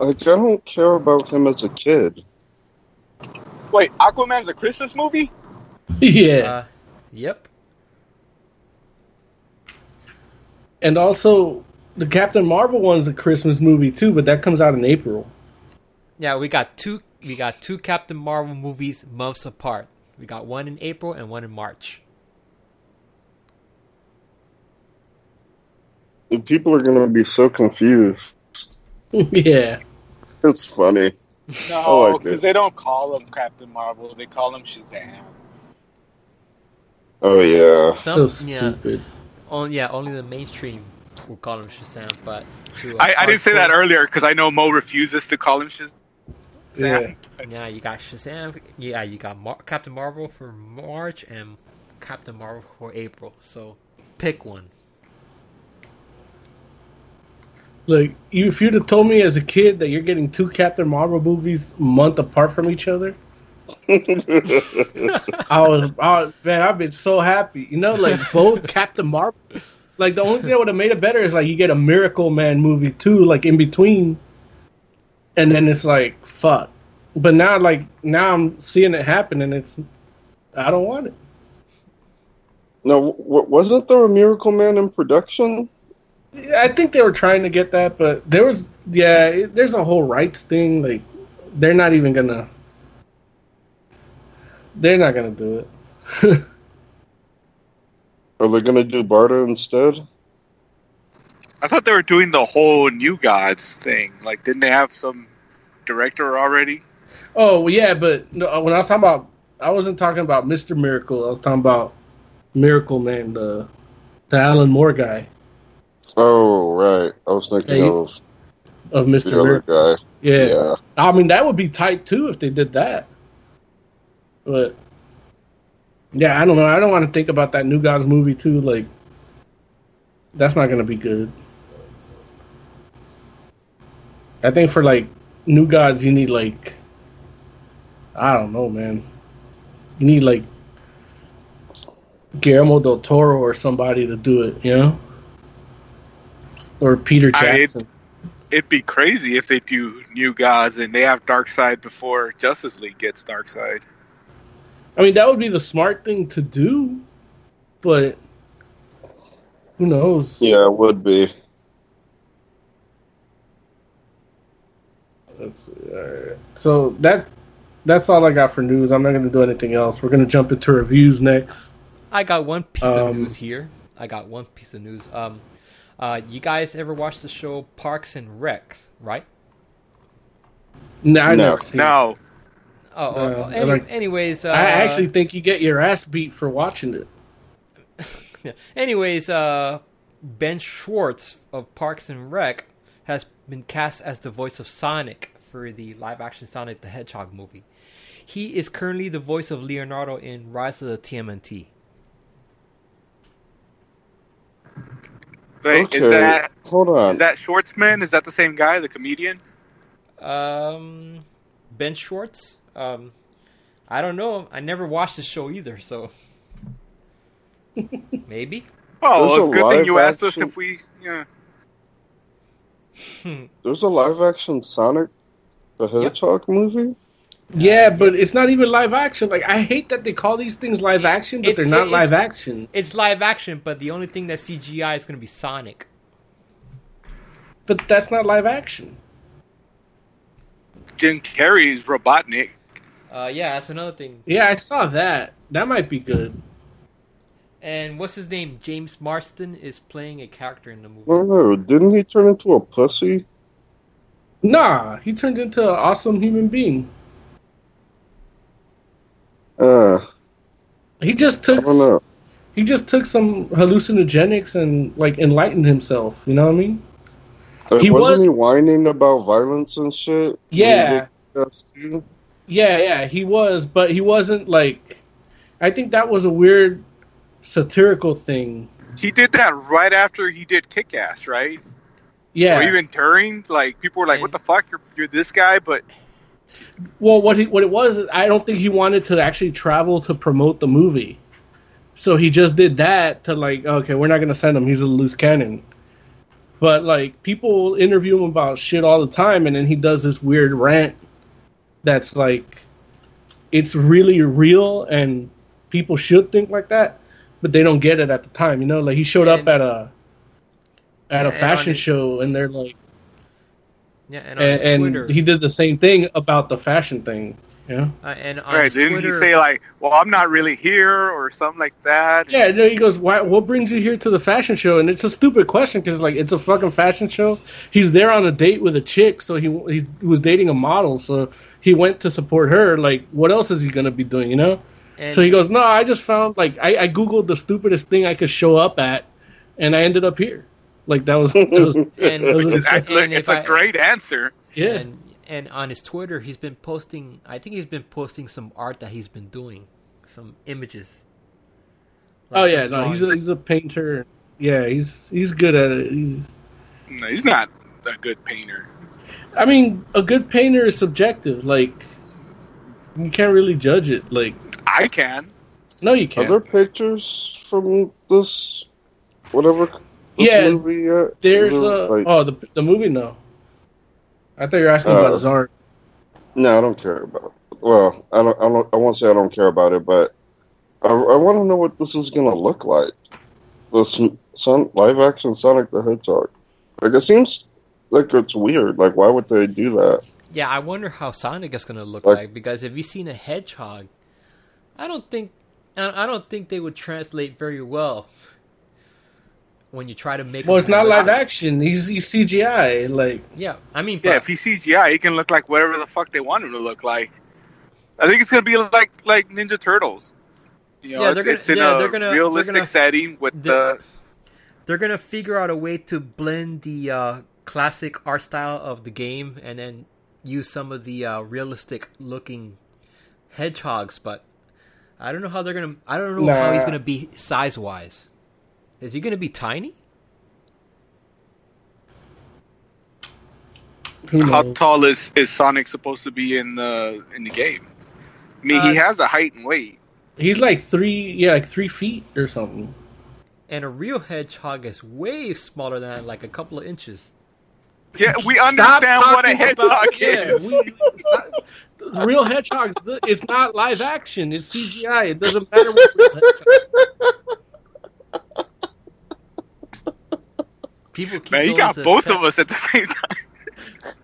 Like, I don't care about him as a kid. Wait, Aquaman's a Christmas movie? [LAUGHS] yeah. Uh, yep. and also, the Captain Marvel one's a Christmas movie too, but that comes out in April. Yeah, we got two. We got two Captain Marvel movies months apart. We got one in April and one in March. And People are going to be so confused. [LAUGHS] yeah. [LAUGHS] It's funny. No, because it. they don't call him Captain Marvel. They call him Shazam. Oh, yeah. So Some, yeah, stupid. on, yeah, only the mainstream we'll call him Shazam, but I, I didn't say that earlier because I know Mo refuses to call him Shazam. Yeah. Yeah, you got Shazam. Yeah, you got Mar- Captain Marvel for March and Captain Marvel for April. So pick one. Like, if you'd have told me as a kid that you're getting two Captain Marvel movies a month apart from each other, [LAUGHS] I was, I was, man, I've been so happy. You know, like both Captain Marvel. Like the only thing that would have made it better is like you get a Miracle Man movie too, like in between, and then it's like fuck. But now, like now, I'm seeing it happen, and it's I don't want it. No, w- wasn't there a Miracle Man in production? Yeah, I think they were trying to get that, but there was yeah, it, there's a whole rights thing. Like they're not even gonna. They're not gonna do it. [LAUGHS] Are they going to do Barda instead? I thought they were doing the whole New Gods thing. Like, didn't they have some director already? Oh well, yeah, but no, uh, when I was talking about, I wasn't talking about Mister Miracle. I was talking about Miracle Man, the the Alan Moore guy Oh, right. I was thinking Yeah, you- of of the other guy. Yeah. Yeah. I mean that would be tight too if they did that. But yeah, I don't know. I don't want to think about that New Gods movie too. Like that's not gonna be good. I think for like New Gods, you need like I don't know, man. You need like Guillermo del Toro or somebody to do it, you know, or Peter I- it- Jackson. It'd be crazy if they do New Gods and they have Darkseid before Justice League gets Darkseid. I mean, that would be the smart thing to do, but who knows? Yeah, it would be. Let's see, alright. So that that's all I got for news. I'm not going to do anything else. We're going to jump into reviews next. I got one piece of Um, news here. I got one piece of news. Um, uh, you guys ever watch the show Parks and Recs, right? No, I No. never seen it. No, Oh, Uh, oh, any, like- anyways, uh, I actually think you get your ass beat for watching it. Yeah. [LAUGHS] Anyways, uh, Ben Schwartz of Parks and Rec has been cast as the voice of Sonic for the live-action Sonic the Hedgehog movie. He is currently the voice of Leonardo in Rise of the TMNT. Wait, okay. is that Hold on. is that Schwartzman? Is that the same guy, the comedian? Um, Ben Schwartz. Um, I don't know. I never watched the show either, so [LAUGHS] maybe. Oh, There's it's a a good thing you live asked us if we. Yeah. [LAUGHS] There's a live action Sonic the Hedgehog movie? Yeah, but it's not even live action. Like I hate that they call these things live action, but It's- they're not it's- live action. It's live action, but the only thing that CGI is going to be Sonic. But that's not live action. Jim Carrey's Robotnik. Uh, yeah, that's another thing. Yeah, I saw that. That might be good. And what's his name? James Marsden is playing a character in the movie. Oh didn't he turn into a pussy? Nah, he turned into an awesome human being. Uh, He just I took don't know. he just took some hallucinogenics and like enlightened himself. You know what I mean? Uh, He wasn't was- he whining about violence and shit? Yeah. Yeah, yeah, he was, but he wasn't like. I think that was a weird satirical thing. He did that right after he did Kick Ass, right? Yeah. Or even during, like people were like, "What the fuck? You're you're this guy," but Well, what he what it was, is I don't think he wanted to actually travel to promote the movie, so he just did that to like, okay, we're not gonna send him. He's a loose cannon. But like, people interview him about shit all the time, and then he does this weird rant that's like, it's really real, and people should think like that, but they don't get it at the time. You know, like he showed up at a at a and fashion his- show, and they're like Yeah, and on and, his and he did the same thing about the fashion thing. Yeah. uh, and on right? his Didn't Twitter, he say like, "Well, I'm not really here" or something like that? Yeah. No, he goes, "Why? What brings you here to the fashion show?" And it's a stupid question because like it's a fucking fashion show. He's there on a date with a chick, so he he was dating a model, so he went to support her. Like, what else is he gonna be doing? You know. and, so he goes, "No, I just found like I, I googled the stupidest thing I could show up at, and I ended up here." Like that was, that was [LAUGHS] And, Those are the- It's, a- and it's a I- great answer. yeah. And and on his Twitter, he's been posting. I think he's been posting some art that he's been doing, some images. oh yeah, some no, he's a, he's a painter. Yeah, he's he's good at it. He's, No, he's not a good painter. I mean, a good painter is subjective. Like you can't really judge it. Like I can. no, you can't. there pictures from this whatever this Yeah, movie yet? There's Is a like- oh the the movie no. I thought you were asking Uh, about his art. No, I don't care about it. Well, I don't. I don't. I won't say I don't care about it, but I, I want to know what this is going to look like. The s- son, live action Sonic the Hedgehog. Like it seems like it's weird. Like why would they do that? Yeah, I wonder how Sonic is going to look Like- like because if you've seen a hedgehog, I don't think I I don't think they would translate very well when you try to make. Well, it's not live realistic. action. He's he's CGI. Like Yeah, I mean, Yeah, but- if he's CGI, he can look like whatever the fuck they want him to look like. I think it's gonna be like like Ninja Turtles. You know, Yeah, they're gonna- it's in yeah, a they're gonna- they're realistic gonna- setting with they're- the. they're gonna figure out a way to blend the uh, classic art style of the game and then use some of the uh, realistic looking hedgehogs. But I don't know how they're gonna. I don't know how he's gonna be size wise. Is he gonna be tiny? How tall is is Sonic supposed to be in the in the game? I mean, he Uh, has a height and weight. He's like three, yeah, like three feet or something. And a real hedgehog is way smaller than that, like a couple of inches. Yeah, we understand what a hedgehog about- yeah, is. we- stop- the real hedgehogs. th- It's not live action. It's CGI. It doesn't matter what. Real hedgehog. People keep Man, you got both pets. of us at the same time.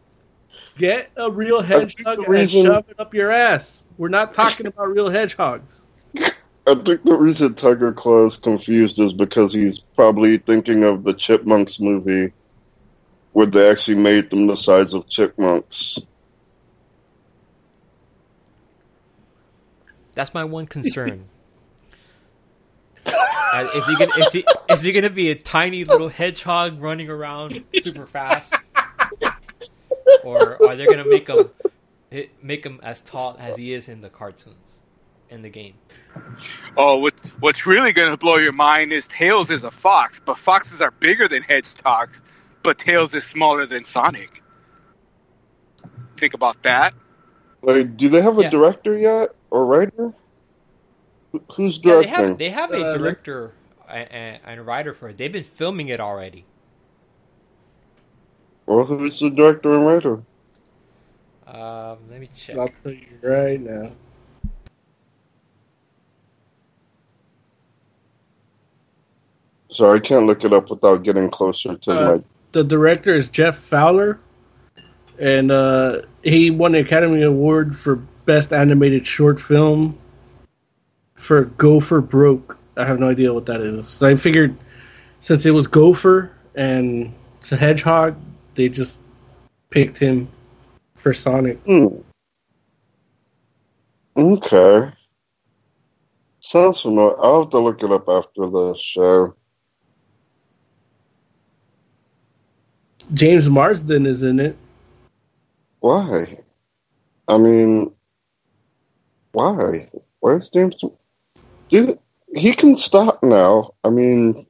Get a real hedgehog and reason- shove it up your ass. We're not talking about real hedgehogs. I think the reason Tiger Claw is confused is because he's probably thinking of the Chipmunks movie, where they actually made them the size of chipmunks. That's my one concern. Uh, is he gonna is he, is he gonna be a tiny little hedgehog running around super fast, or are they gonna make him make him as tall as he is in the cartoons in the game? Oh, what, what's really going to blow your mind is Tails is a fox, but foxes are bigger than hedgehogs, but Tails is smaller than Sonic. Think about that. Like, do they have a Yeah. director yet or writer? Who- Who's Yeah, they directing? have they have a Uh, director and, and a writer for it. They've been filming it already. Well, who's the director and writer? Um, let me check. I'll tell you right now. Sorry, I can't look it up without getting closer to Uh, my. The director is Jeff Fowler, and uh, he won the Academy Award for Best Animated Short Film for Gopher Broke. I have no idea what that is. I figured since it was Gopher and it's a hedgehog, they just picked him for Sonic. Hmm. Okay. Sounds familiar. I'll have to look it up after the show. James Marsden is in it. Why? I mean, why? Why is James? Dude, he can stop now. I mean,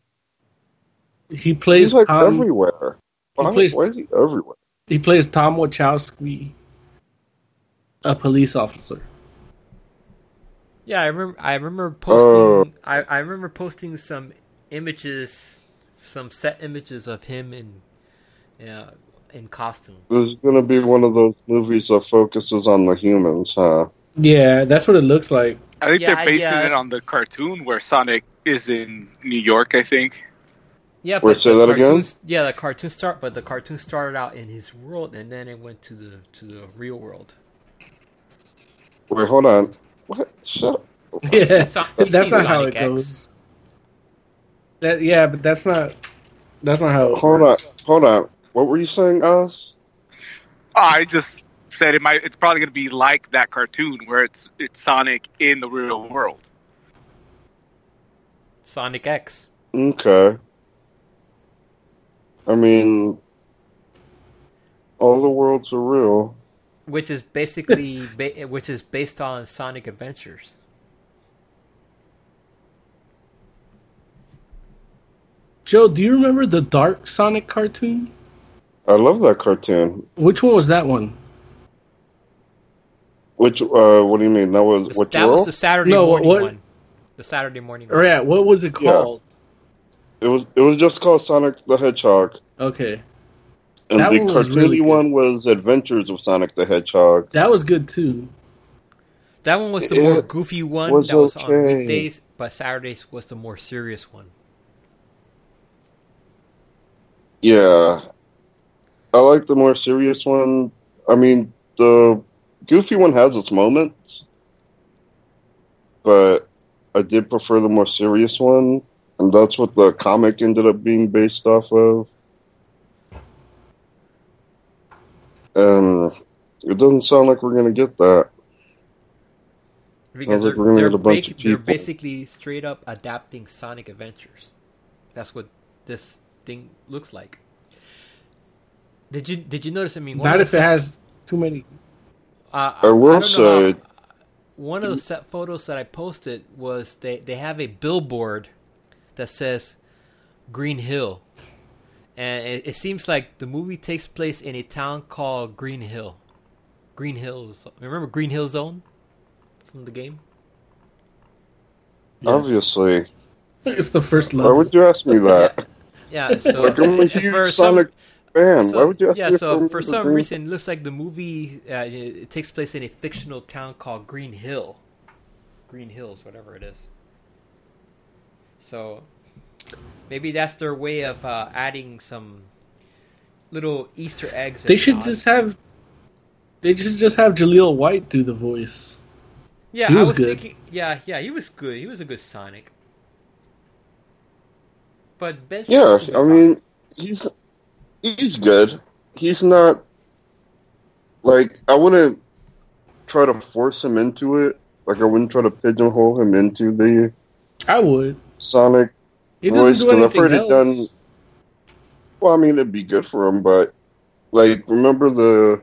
He plays he's like Tom, everywhere. Why, plays- why is he everywhere? he plays Tom Wachowski, a police officer. Yeah, I remember. I remember posting. Oh. I, I remember posting some images, some set images of him in, yeah, in costume. This is going to be one of those movies that focuses on the humans, huh? Yeah, that's what it looks like. I think Yeah, they're basing yeah. it on the cartoon where Sonic is in New York, I think. Yeah, Wait, but say the that again? Yeah, the cartoon start, but the cartoon started out in his world, and then it went to the to the real world. Wait, hold on. What? Shut up. [LAUGHS] Yeah, So- that's seen not how it X. goes. That yeah, but that's not that's not how. It Hold on. Hold on. What were you saying, Oz? I just said it might. It's probably going to be like that cartoon where it's it's Sonic in the real world. Sonic X. Okay. I mean, all the worlds are real. which is basically [LAUGHS] ba- which is based on Sonic Adventures. Joe, do you remember the Dark Sonic cartoon? I love that cartoon. Which one was that one? Which, uh, what do you mean? That was which that world? was the Saturday No, morning what- one. The Saturday morning. Or yeah, what was it Yeah. called? It was. It was just called Sonic the Hedgehog, Okay, and That the one cartoony really one was Adventures of Sonic the Hedgehog. that was good too. That one was the It more goofy one was that was on okay. weekdays, but Saturdays was the more serious one. Yeah, I like the more serious one. I mean, the goofy one has its moments, but I did prefer the more serious one, and that's what the comic ended up being based off of. And it doesn't sound like we're gonna get that. Because like they're, we're they're, get a bunch ba- of they're basically straight up adapting Sonic Adventures. That's what this thing looks like. Did you did you notice? I mean, one Not if it set- has too many. Uh, I will don't know say- how- one of the set photos that I posted was they they have a billboard that says Green Hill, and it, it seems like the movie takes place in a town called Green Hill. Green Hills. Remember Green Hill Zone from the game? Obviously, It's the first level. why would you ask me that? Yeah. [LAUGHS] So Like I'm a huge for some- Sonic fan. So, why would you ask yeah, so for some Green- reason, it looks like the movie uh, it, it takes place in a fictional town called Green Hill, Green Hills, whatever it is. So maybe that's their way of uh, adding some little Easter eggs. They should just have. They should just have Jaleel White do the voice. Yeah, he I was was good. thinking. Yeah, yeah, he was good. He was a good Sonic. But Ben. Yeah, I mean, he's he's good. He's not like I wouldn't try to force him into it. Like I wouldn't try to pigeonhole him into the I would. Sonic He voice doesn't do I've heard anything it else. done. Well, I mean, it'd be good for him, but like, remember the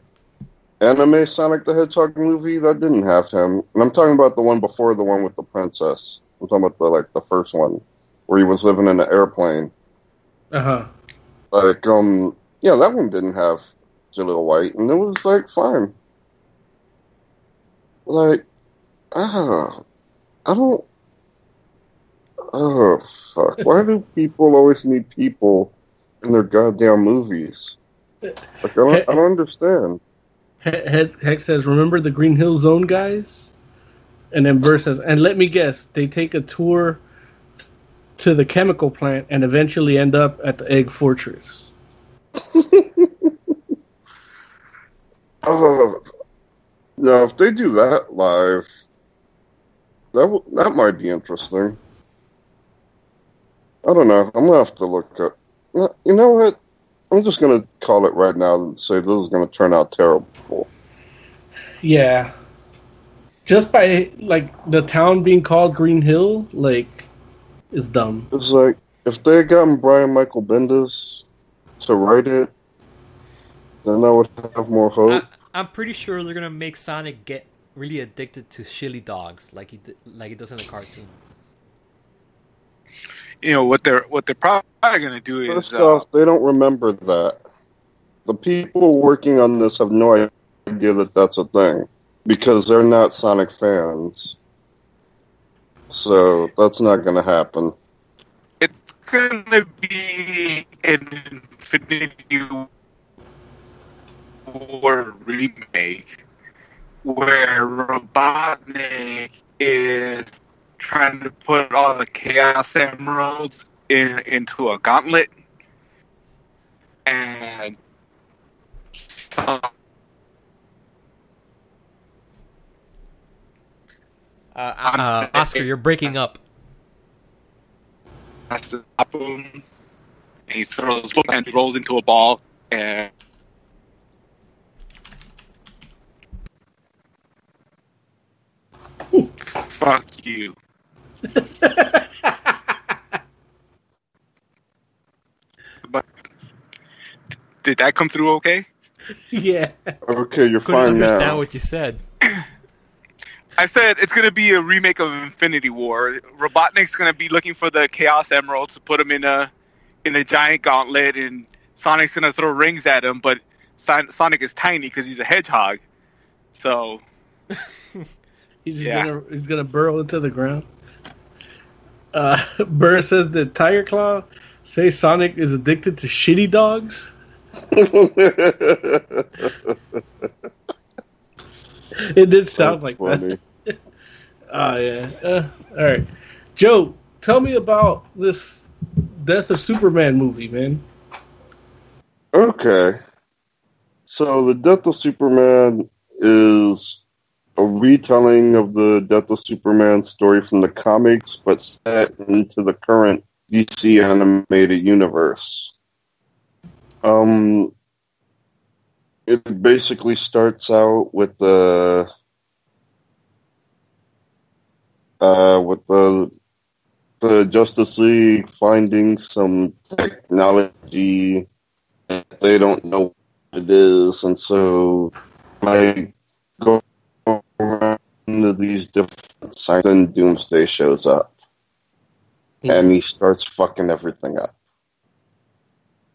anime Sonic the Hedgehog movie that didn't have him, and I'm talking about the one before the one with the princess. I'm talking about the like the first one where he was living in an airplane. Uh huh. Like, um, yeah, that one didn't have Jaleel White, and it was like fine. Like, ah, I don't. Oh fuck! Why do [LAUGHS] people always need people in their goddamn movies? Like, I don't, I don't understand. Hex, says, "Remember the Green Hill Zone guys?" And then Burr says, "And let me guess, they take a tour to the chemical plant and eventually end up at the Egg Fortress." [LAUGHS] Uh, oh, no, if they do that live, that w- that might be interesting. I don't know. I'm gonna have to look up. You know what? I'm just gonna call it right now and say this is gonna turn out terrible. Yeah. Just by like the town being called Green Hill, like, is dumb. It's like if they had gotten Brian Michael Bendis to write it, then I would have more hope. I, I'm pretty sure they're gonna make Sonic get really addicted to chili dogs, like he like he does in the cartoon. You know what they're what they're probably going to do is First uh, they don't remember that. The people working on this have no idea that that's a thing because they're not Sonic fans. So that's not going to happen. it's going to be an Infinity War remake where Robotnik is trying to put all the Chaos Emeralds in into a gauntlet, and uh, Uh, Oscar, you're breaking up. has to stop and he throws and rolls into a ball, and fuck you. [LAUGHS] but Did that come through okay? yeah. Okay, you're Couldn't fine understand now. what you said. I said it's going to be a remake of Infinity War. Robotnik's going to be looking for the Chaos Emerald to put him in a in a giant gauntlet, and Sonic's going to throw rings at him. But Son- Sonic is tiny because he's a hedgehog. So [LAUGHS] He's Yeah. gonna he's gonna burrow into the ground. Uh, [LAUGHS] Burr says that Tiger Claw say Sonic is addicted to shitty dogs. [LAUGHS] [LAUGHS] It did sound like funny. that. [LAUGHS] Oh yeah. Uh, all right, Joe, tell me about this Death of Superman movie, man. Okay. So the Death of Superman is a retelling of the Death of Superman story from the comics, but set into the current DC animated universe. Um, it basically starts out with the uh, with the the Justice League finding some technology that they don't know what it is, and so like go around to these different sites, and Doomsday shows up, and he starts fucking everything up.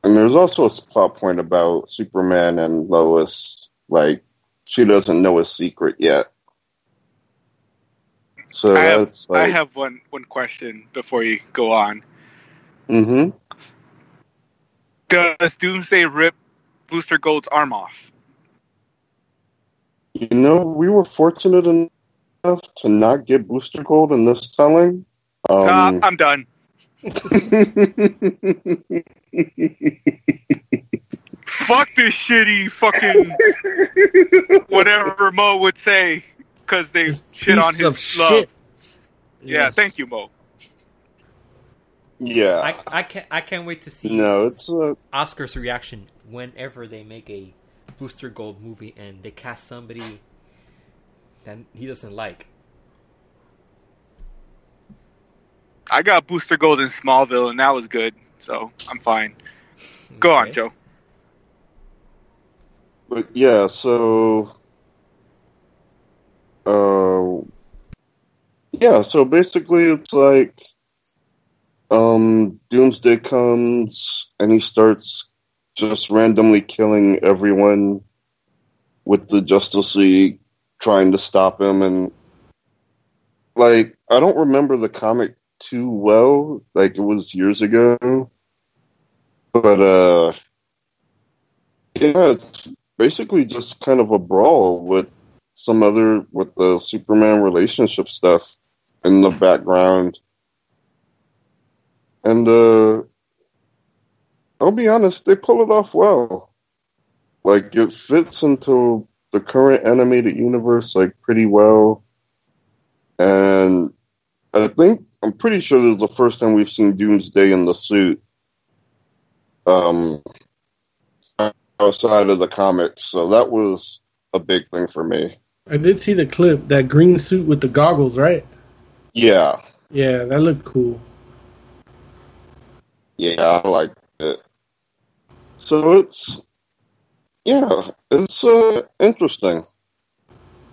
And there's also a plot point about Superman and Lois, like she doesn't know his secret yet. So I have, that's like, I have one one question before you go on. hmm Does Doomsday rip Booster Gold's arm off? You know, we were fortunate enough to not get Booster Gold in this telling. Um, I'm done. Fuck this shitty fucking whatever Mo would say because they shit on his love. shit. Yeah, Yes. thank you, Mo. yeah. I, I can't I can't wait to see no, it's uh, Oscar's reaction whenever they make a Booster Gold movie and they cast somebody that he doesn't like. I got Booster Gold in Smallville, and that was good, so I'm fine. Go on, Joe. but yeah. So, uh, yeah. So basically, it's like, um, Doomsday comes and he starts just randomly killing everyone with the Justice League trying to stop him and like I don't remember the comic too well like it was years ago but uh yeah it's basically just kind of a brawl with some other with the Superman relationship stuff in the background and uh I'll be honest, they pull it off well. Like it fits into the current animated universe like pretty well. And I think I'm pretty sure this is the first time we've seen Doomsday in the suit. Um outside of the comics. So that was a big thing for me. I did see the clip, that green suit with the goggles, right? Yeah. Yeah, that looked cool. Yeah, I like it. So it's yeah, it's uh interesting.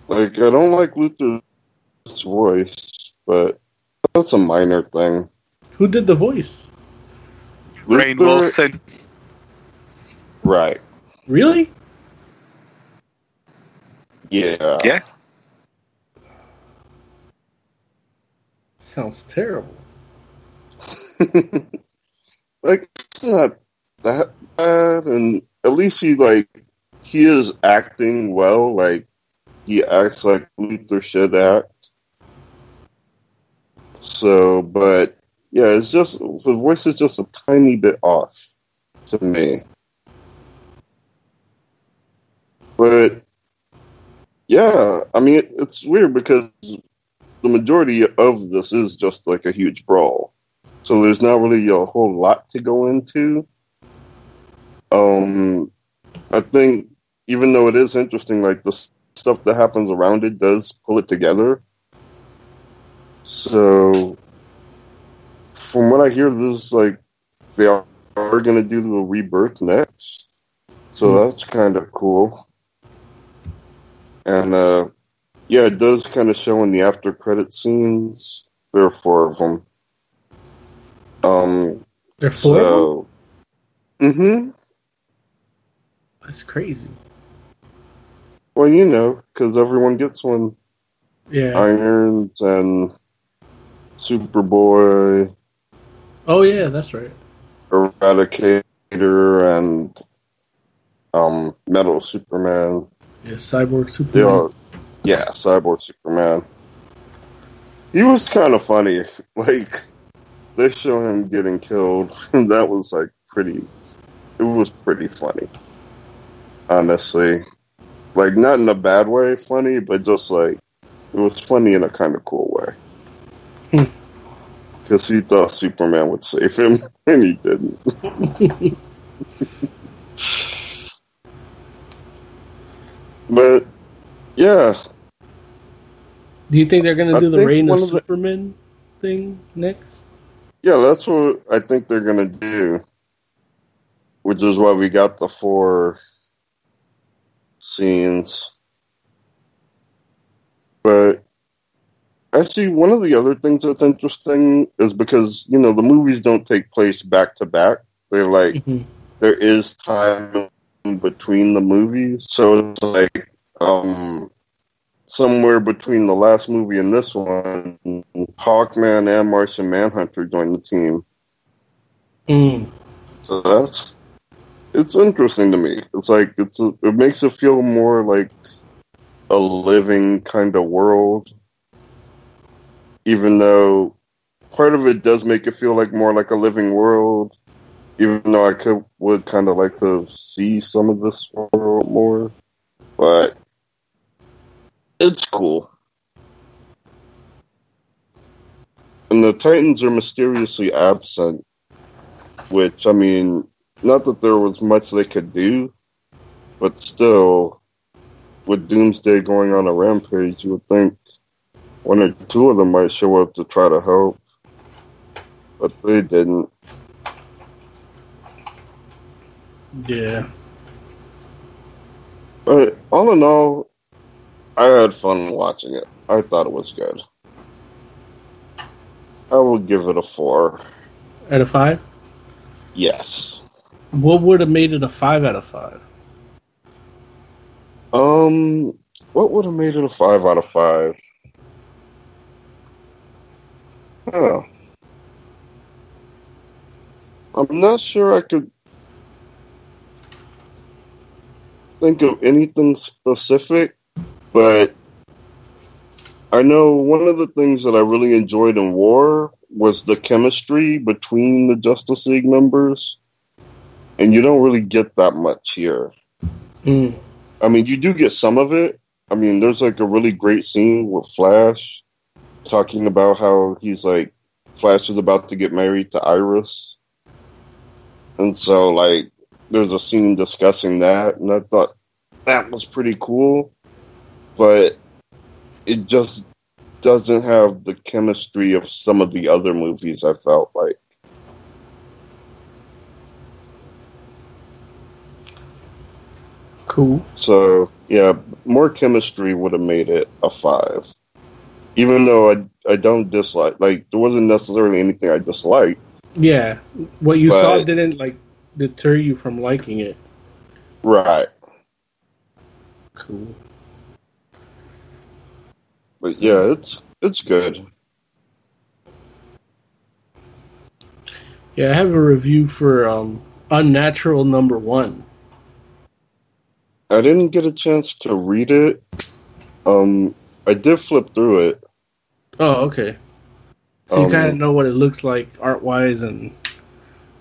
Like I don't like Luthor's voice, but that's a minor thing. Who did the voice? Rainn Luthor- Wilson. Right. Really? Yeah. Yeah. Sounds terrible. [LAUGHS] like it's not that bad and at least he like he is acting well, like he acts like Luthor should act. So but yeah, it's just the voice is just a tiny bit off to me. But yeah, I mean it, it's weird because the majority of this is just like a huge brawl. So there's not really a whole lot to go into. Um, I think even though it is interesting, like the stuff that happens around it does pull it together. So, from what I hear, this is like they are, are going to do the rebirth next. So that's kind of cool. And uh, yeah, it does kind of show in the after credit scenes. There are four of them. Um, There are four. so, mm-hmm. That's crazy. Well, you know, because everyone gets one. Yeah. Irons and Superboy, oh yeah, that's right. Eradicator, and um, Metal Superman. Yeah, Cyborg Superman. yeah, Cyborg Superman. He was kind of funny. [LAUGHS] Like they show him getting killed, [LAUGHS] and that was like pretty. It was pretty funny, honestly. Like not in a bad way, funny, but just like it was funny in a kind of cool way. Because he thought Superman would save him, [LAUGHS] and he didn't. [LAUGHS] But yeah, Do you think they're gonna I do the think Reign of of the- Superman thing next? Yeah, that's what I think they're gonna do. Which is why we got the four scenes. But actually, one of the other things that's interesting is because you know the movies don't take place back to back. They're like Mhm. there is time between the movies, so it's like um somewhere between the last movie and this one, Hawkman and Martian Manhunter joined the team. Mm. So that's it's interesting to me. It's like it's a, it makes it feel more like a living kind of world, even though part of it does make it feel like more like a living world. Even though I could would kind of like to see some of this world more, but it's cool. And the Titans are mysteriously absent which I mean, not that there was much they could do, but still, with Doomsday going on a rampage, you would think one or two of them might show up to try to help, but they didn't. Yeah. But all in all, I had fun watching it. I thought it was good. I will give it a four. Out of five? Yes. What would have made it a five out of five? Um, what would have made it a five out of five? Oh. I'm not sure I could think of anything specific, but I know one of the things that I really enjoyed in War was the chemistry between the Justice League members, and you don't really get that much here. Mm. I mean, you do get some of it. I mean, there's like a really great scene with Flash talking about how he's like, Flash is about to get married to Iris. And so, like, there's a scene discussing that, and I thought that was pretty cool. But it just doesn't have the chemistry of some of the other movies, I felt like. Cool. So yeah, more chemistry would have made it a five. Even though I I don't dislike like there wasn't necessarily anything I disliked. Yeah. What you saw didn't like deter you from liking it. Right. Cool. But yeah, it's it's good. Yeah, I have a review for um, Unnatural Number One. I didn't get a chance to read it. Um I did flip through it. Oh, okay. So you Um, kind of know what it looks like art wise and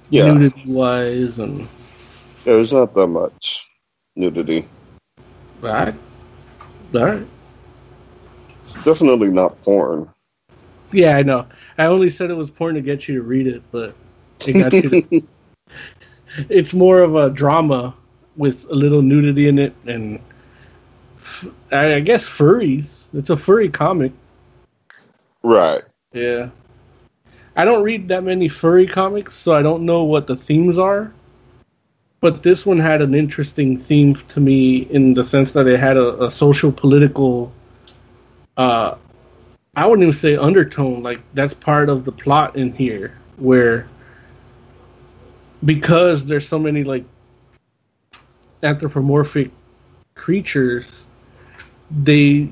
Yeah. nudity wise, and there's not that much nudity. all right, all right. It's definitely not porn. Yeah, I know. I only said it was porn to get you to read it, but it got you. To, [LAUGHS] it's more of a drama with a little nudity in it, and I guess furries. It's a furry comic. Right. Yeah. I don't read that many furry comics, so I don't know what the themes are. but this one had an interesting theme to me in the sense that it had a, a social political uh I wouldn't even say undertone, like that's part of the plot in here where because there's so many like anthropomorphic creatures, they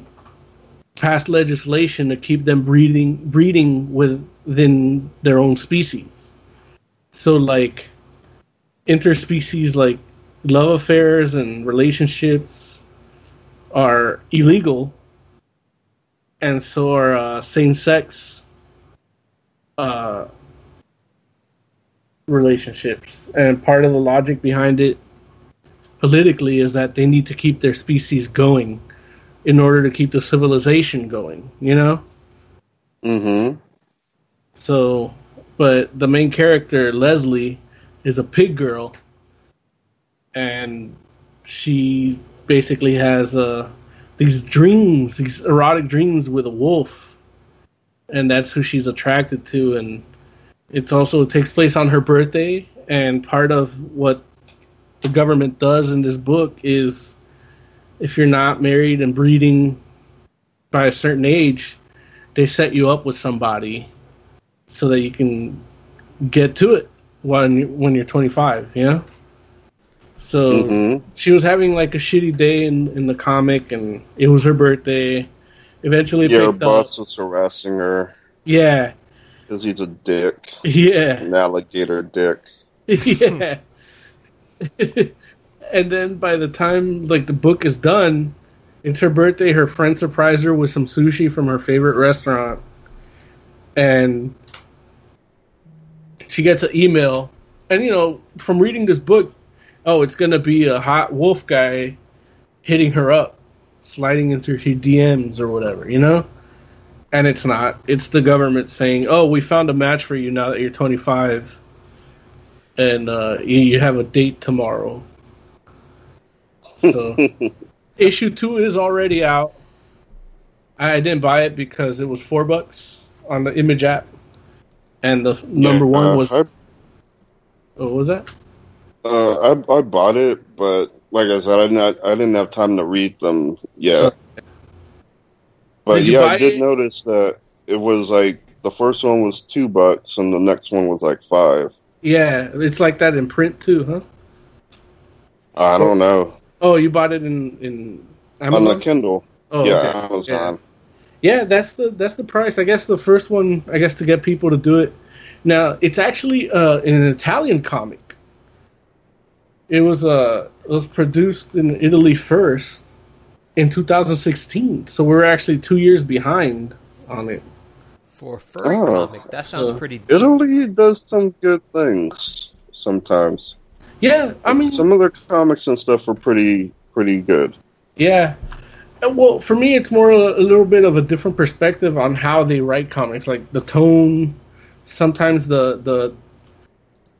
passed legislation to keep them breeding breeding within their own species. So like interspecies like love affairs and relationships are illegal and so are uh, same-sex uh, relationships and part of the logic behind it politically is that they need to keep their species going in order to keep the civilization going you know? Mm-hmm. so but the main character leslie is a pig girl. And she basically has uh, these dreams these erotic dreams with a wolf. And that's who she's attracted to. And it's also it takes place on her birthday. And part of what the government does in this book is if you're not married and breeding by a certain age they set you up with somebody so that you can get to it when you, when you're 25 you know? So Mm-hmm. she was having like a shitty day in, in the comic and it was her birthday. Eventually Yeah, her picked up. boss was harassing her. Yeah. Because he's a dick, yeah. An alligator dick. [LAUGHS] yeah. [LAUGHS] and then by the time like the book is done, it's her birthday. Her friend surprised her with some sushi from her favorite restaurant, and she gets an email. And you know, from reading this book, oh, it's gonna be a hot wolf guy hitting her up, sliding into her DMs or whatever, you know. And it's not. It's the government saying, "Oh, we found a match for you now that you're 25." and uh, you, you have a date tomorrow. So [LAUGHS] issue two is already out. I didn't buy it because it was four bucks on the Image app, and the number one uh, was I, what was that? uh, I I bought it, but like I said, I didn't I didn't have time to read them yet. But Did yeah, I did it? notice that it was like the first one was two bucks and the next one was like five. Yeah, it's like that in print too, huh? I don't know Oh, you bought it in in on Amazon? the Kindle. oh, yeah, okay. Amazon. Yeah, that's the that's the price. I guess the first one, I guess to get people to do it. Now it's actually uh, an Italian comic. It was uh it was produced in Italy first in 2016, so we're actually two years behind on it. For a furry Oh. comic, that sounds So- pretty deep. Italy does some good things sometimes. Yeah, I mean, some of their comics and stuff are pretty pretty good. Yeah. Uh, Well, for me, it's more a, a little bit of a different perspective on how they write comics, like the tone, sometimes the the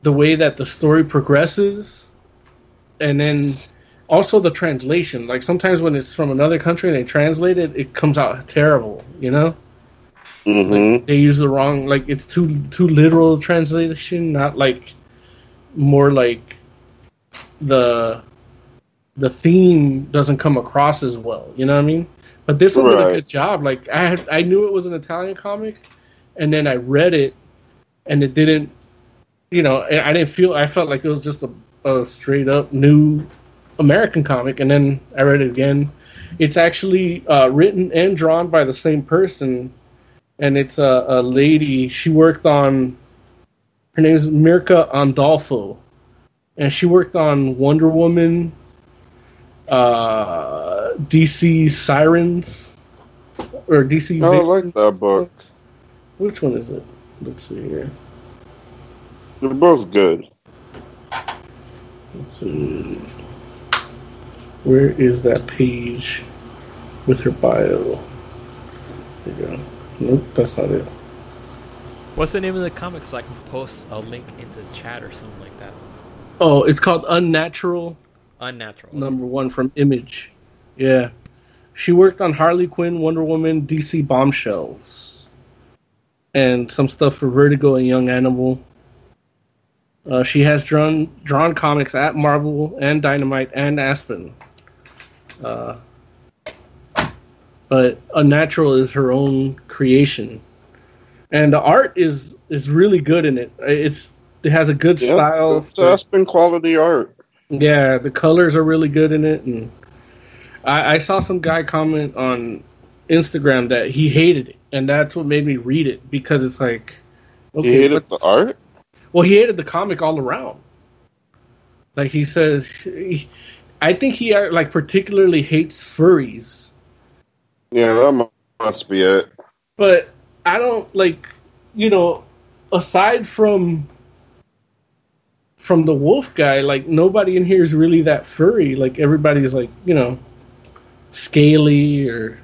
the way that the story progresses, and then also the translation. Like sometimes when it's from another country and they translate it, it comes out terrible. You know, hmm they use the wrong like it's too too literal translation, not like more like the the theme doesn't come across as well. You know what I mean? But this one did a good job. Like I had, I knew it was an Italian comic, and then I read it, and it didn't. You know, I I didn't feel. I felt like it was just a, a straight up new American comic, and then I read it again. It's actually uh, written and drawn by the same person, and it's a, a lady. She worked on. Her name is Mirka Andolfo, and she worked on Wonder Woman, uh, DC Sirens, or DC. Oh, I Vic- like that book. Which one is it? Let's see here. They're both good. Let's see. Where is that page with her bio? There you go. Nope, that's not it. What's the name of the comic so I can post a link into chat or something like that? Oh, it's called Unnatural Unnatural. number one from Image. Yeah. She worked on Harley Quinn, Wonder Woman, DC Bombshells, and some stuff for Vertigo and Young Animal. Uh, she has drawn drawn comics at Marvel and Dynamite and Aspen. Uh, but Unnatural is her own creation, and the art is is really good in it. It's it has a good Yeah, style. it's, it's Aspen quality art. Yeah, the colors are really good in it, and I, I saw some guy comment on Instagram that he hated it, and that's what made me read it because it's like, okay, he hated the art. well, he hated the comic all around. Like he says, he, I think he uh, like particularly hates furries, Yeah, that mu- must be it. but I don't like, you know, aside from from the wolf guy, like nobody in here is really that furry. Like everybody's like, you know, scaly or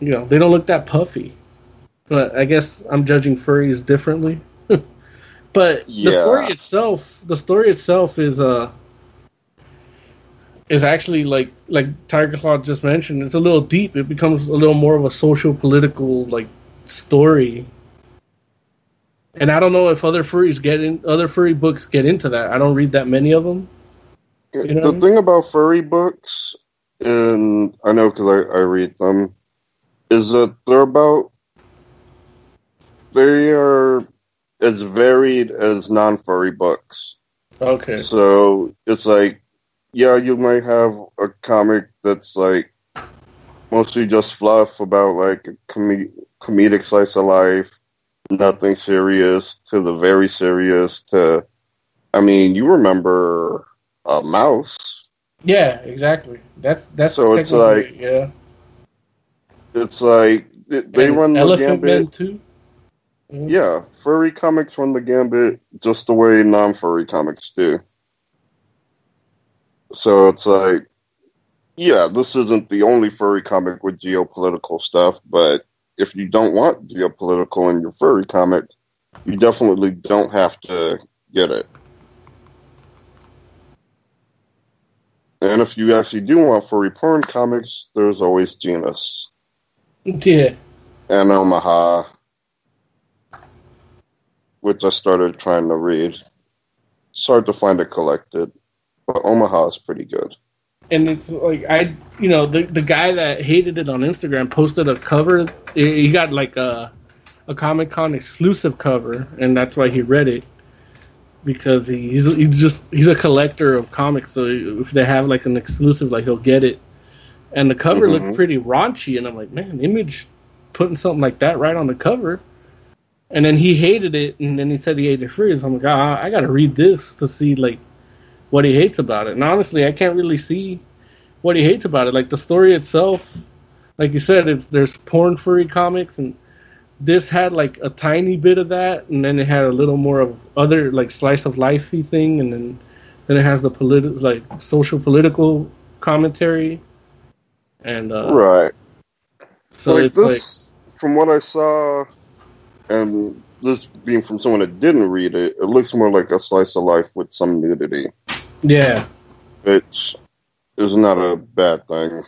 you know, they don't look that puffy. But I guess I'm judging furries differently. [LAUGHS] but the story itself, the story itself is uh is actually like like Tiger Claw just mentioned. It's a little deep. It becomes a little more of a social political like story. And I don't know if other furries get in other furry books get into that. I don't read that many of them. You know? the thing about furry books, and I know because I, I read them, is that they're about they are as varied as non-furry books. Okay. So it's like, yeah, you might have a comic that's like mostly just fluff about like a com- comedic slice of life, nothing serious to the very serious to. I mean, you remember a mouse? Yeah, exactly. That's that's So it's like yeah. It's like they, And run the gambit. too. Mm-hmm. Yeah, furry comics run the gambit just the way non-furry comics do. So it's like, yeah, this isn't the only furry comic with geopolitical stuff, but if you don't want geopolitical in your furry comic, you definitely don't have to get it. And if you actually do want furry porn comics, there's always Genus Yeah. and Omaha, which I started trying to read. It's hard to find it collected, but Omaha is pretty good. And it's like I, you know, the the guy that hated it on Instagram posted a cover. He got like a a Comic Con exclusive cover, and that's why he read it because he's he's just he's a collector of comics. So if they have like an exclusive, like he'll get it. And the cover Mhm. looked pretty raunchy, and I'm like, man, Image putting something like that right on the cover. And then he hated it, and then he said he hated Freeze. I'm like, ah, I got to read this to see like what he hates about it. And honestly, I can't really see what he hates about it. Like the story itself, like you said, it's there's porn furry comics, and this had like a tiny bit of that, and then it had a little more of other like slice of lifey thing, and then then it has the political like social political commentary, and uh, right. so like it's this, from what I saw, and this being from someone that didn't read it, it looks more like a slice of life with some nudity, like yeah, which is not a bad thing.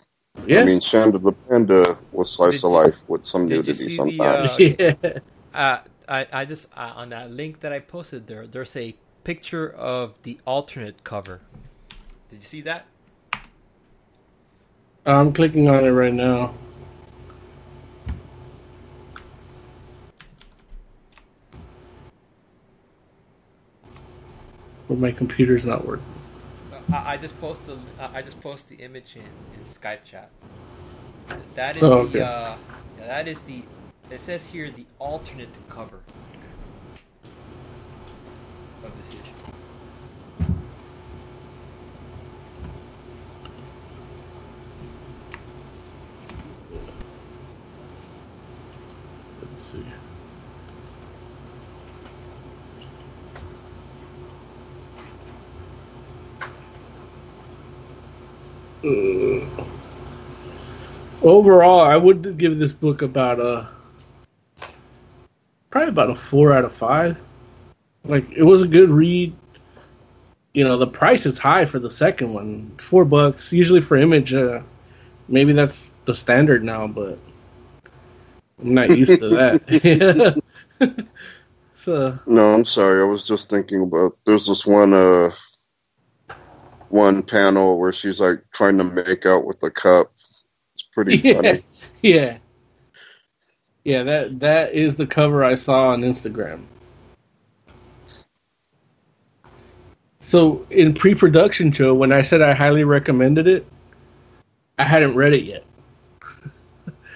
yeah, I mean, Shanda the Panda was slice Did of you- life with some nudity see the, sometimes. uh, [LAUGHS] yeah. Uh, I, I just uh, on that link that I posted there, there's a picture of the alternate cover. Did you see that? I'm clicking on it right now. But my computer's not working. I, I just posted. I just posted the image in, in Skype chat. That is Oh, the. Uh, yeah, that is the. It says here the alternate cover of this issue. Let's see. Uh, overall, I would give this book about a probably about a four out of five. Like it was a good read. You know, the price is high for the second one, four bucks. Usually for Image, uh, maybe that's the standard now, but I'm not used to that. [LAUGHS] Uh, No, I'm sorry. I was just thinking about there's this one uh one panel where she's like trying to make out with the cup. Pretty [LAUGHS] yeah, funny. yeah, yeah. That that is the cover I saw on Instagram. So in pre-production, Joe, when I said I highly recommended it, I hadn't read it yet.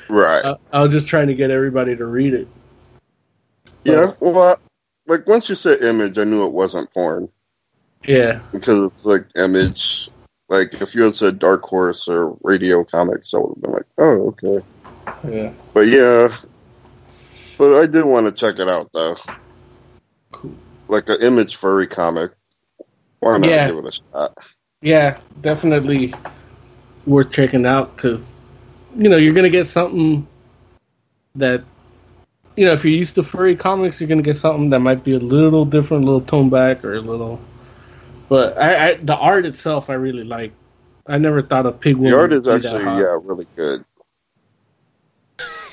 Right. I, I was just trying to get everybody to read it. yeah. Well, I, like once you said image, I knew it wasn't porn Yeah, because it's like image. Like if you had said Dark Horse or Radio Comics, I would have been like, oh, okay. yeah. But yeah, but I did want to check it out though. Cool. Like an image furry comic. Why not Yeah. give it a shot? Yeah, definitely worth checking out because you know you're gonna get something that you know if you're used to furry comics, you're gonna get something that might be a little different, a little toned back, or a little. But I, I the art itself, I really like. I never thought of Pig Woman. The art is would be that actually yeah really good, [LAUGHS]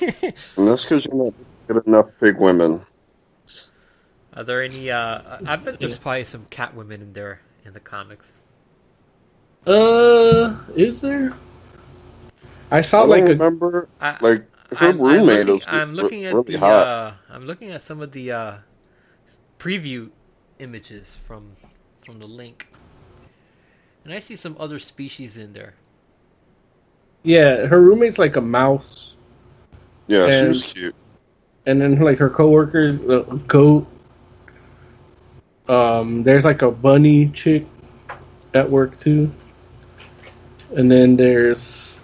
and that's because you're not get enough pig women. Are there any? Uh, I bet there's probably some cat women in there in the comics. Uh, is there? I saw I like don't a remember I, like her I'm, I'm roommate looking, was I'm looking at really the. hot. Uh, I'm looking at some of the uh, preview images from from the link, and I see some other species in there. yeah. Her roommate's like a mouse. yeah, she and- was cute. and then like her coworkers, a goat. Um, there's like a bunny chick at work too, and then there's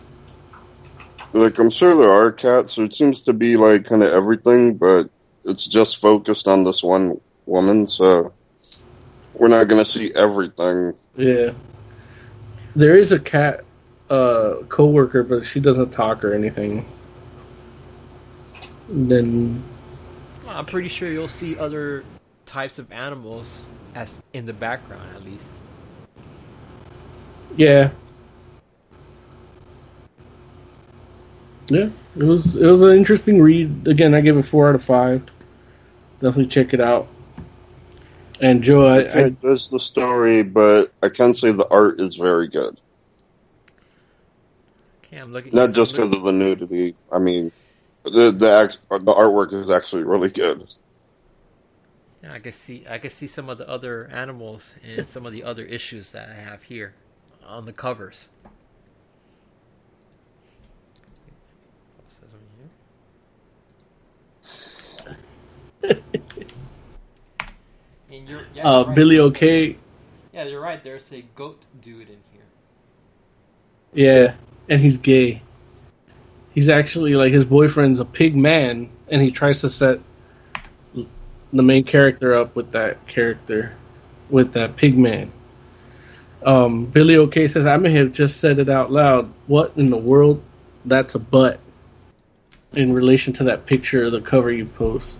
Like I'm sure there are cats. So it seems to be like kind of everything, but it's just focused on this one woman. So we're not gonna see everything. yeah, there is a cat uh coworker, but she doesn't talk or anything. And then I'm pretty sure you'll see other types of animals as in the background at least. yeah, yeah, it was it was an interesting read. Again, I give it four out of five. Definitely check it out. And Joe, I, I Okay, there's the story, but I can say the art is very good. Okay, I'm looking. Not just because of the nudity. I mean, the the act, the artwork is actually really good. Yeah, I can see I can see some of the other animals and some of the other issues that I have here on the covers. What's this one here? And you're, yeah, uh, right. Billy OK, Yeah, you're right. There's a goat dude in here. yeah, and he's gay. He's actually like his boyfriend's a pig man, and he tries to set the main character up with that character, with that pig man. Um, Billy OK says, "I may have just said it out loud. What in the world? That's a butt." In relation to that picture of the cover you post.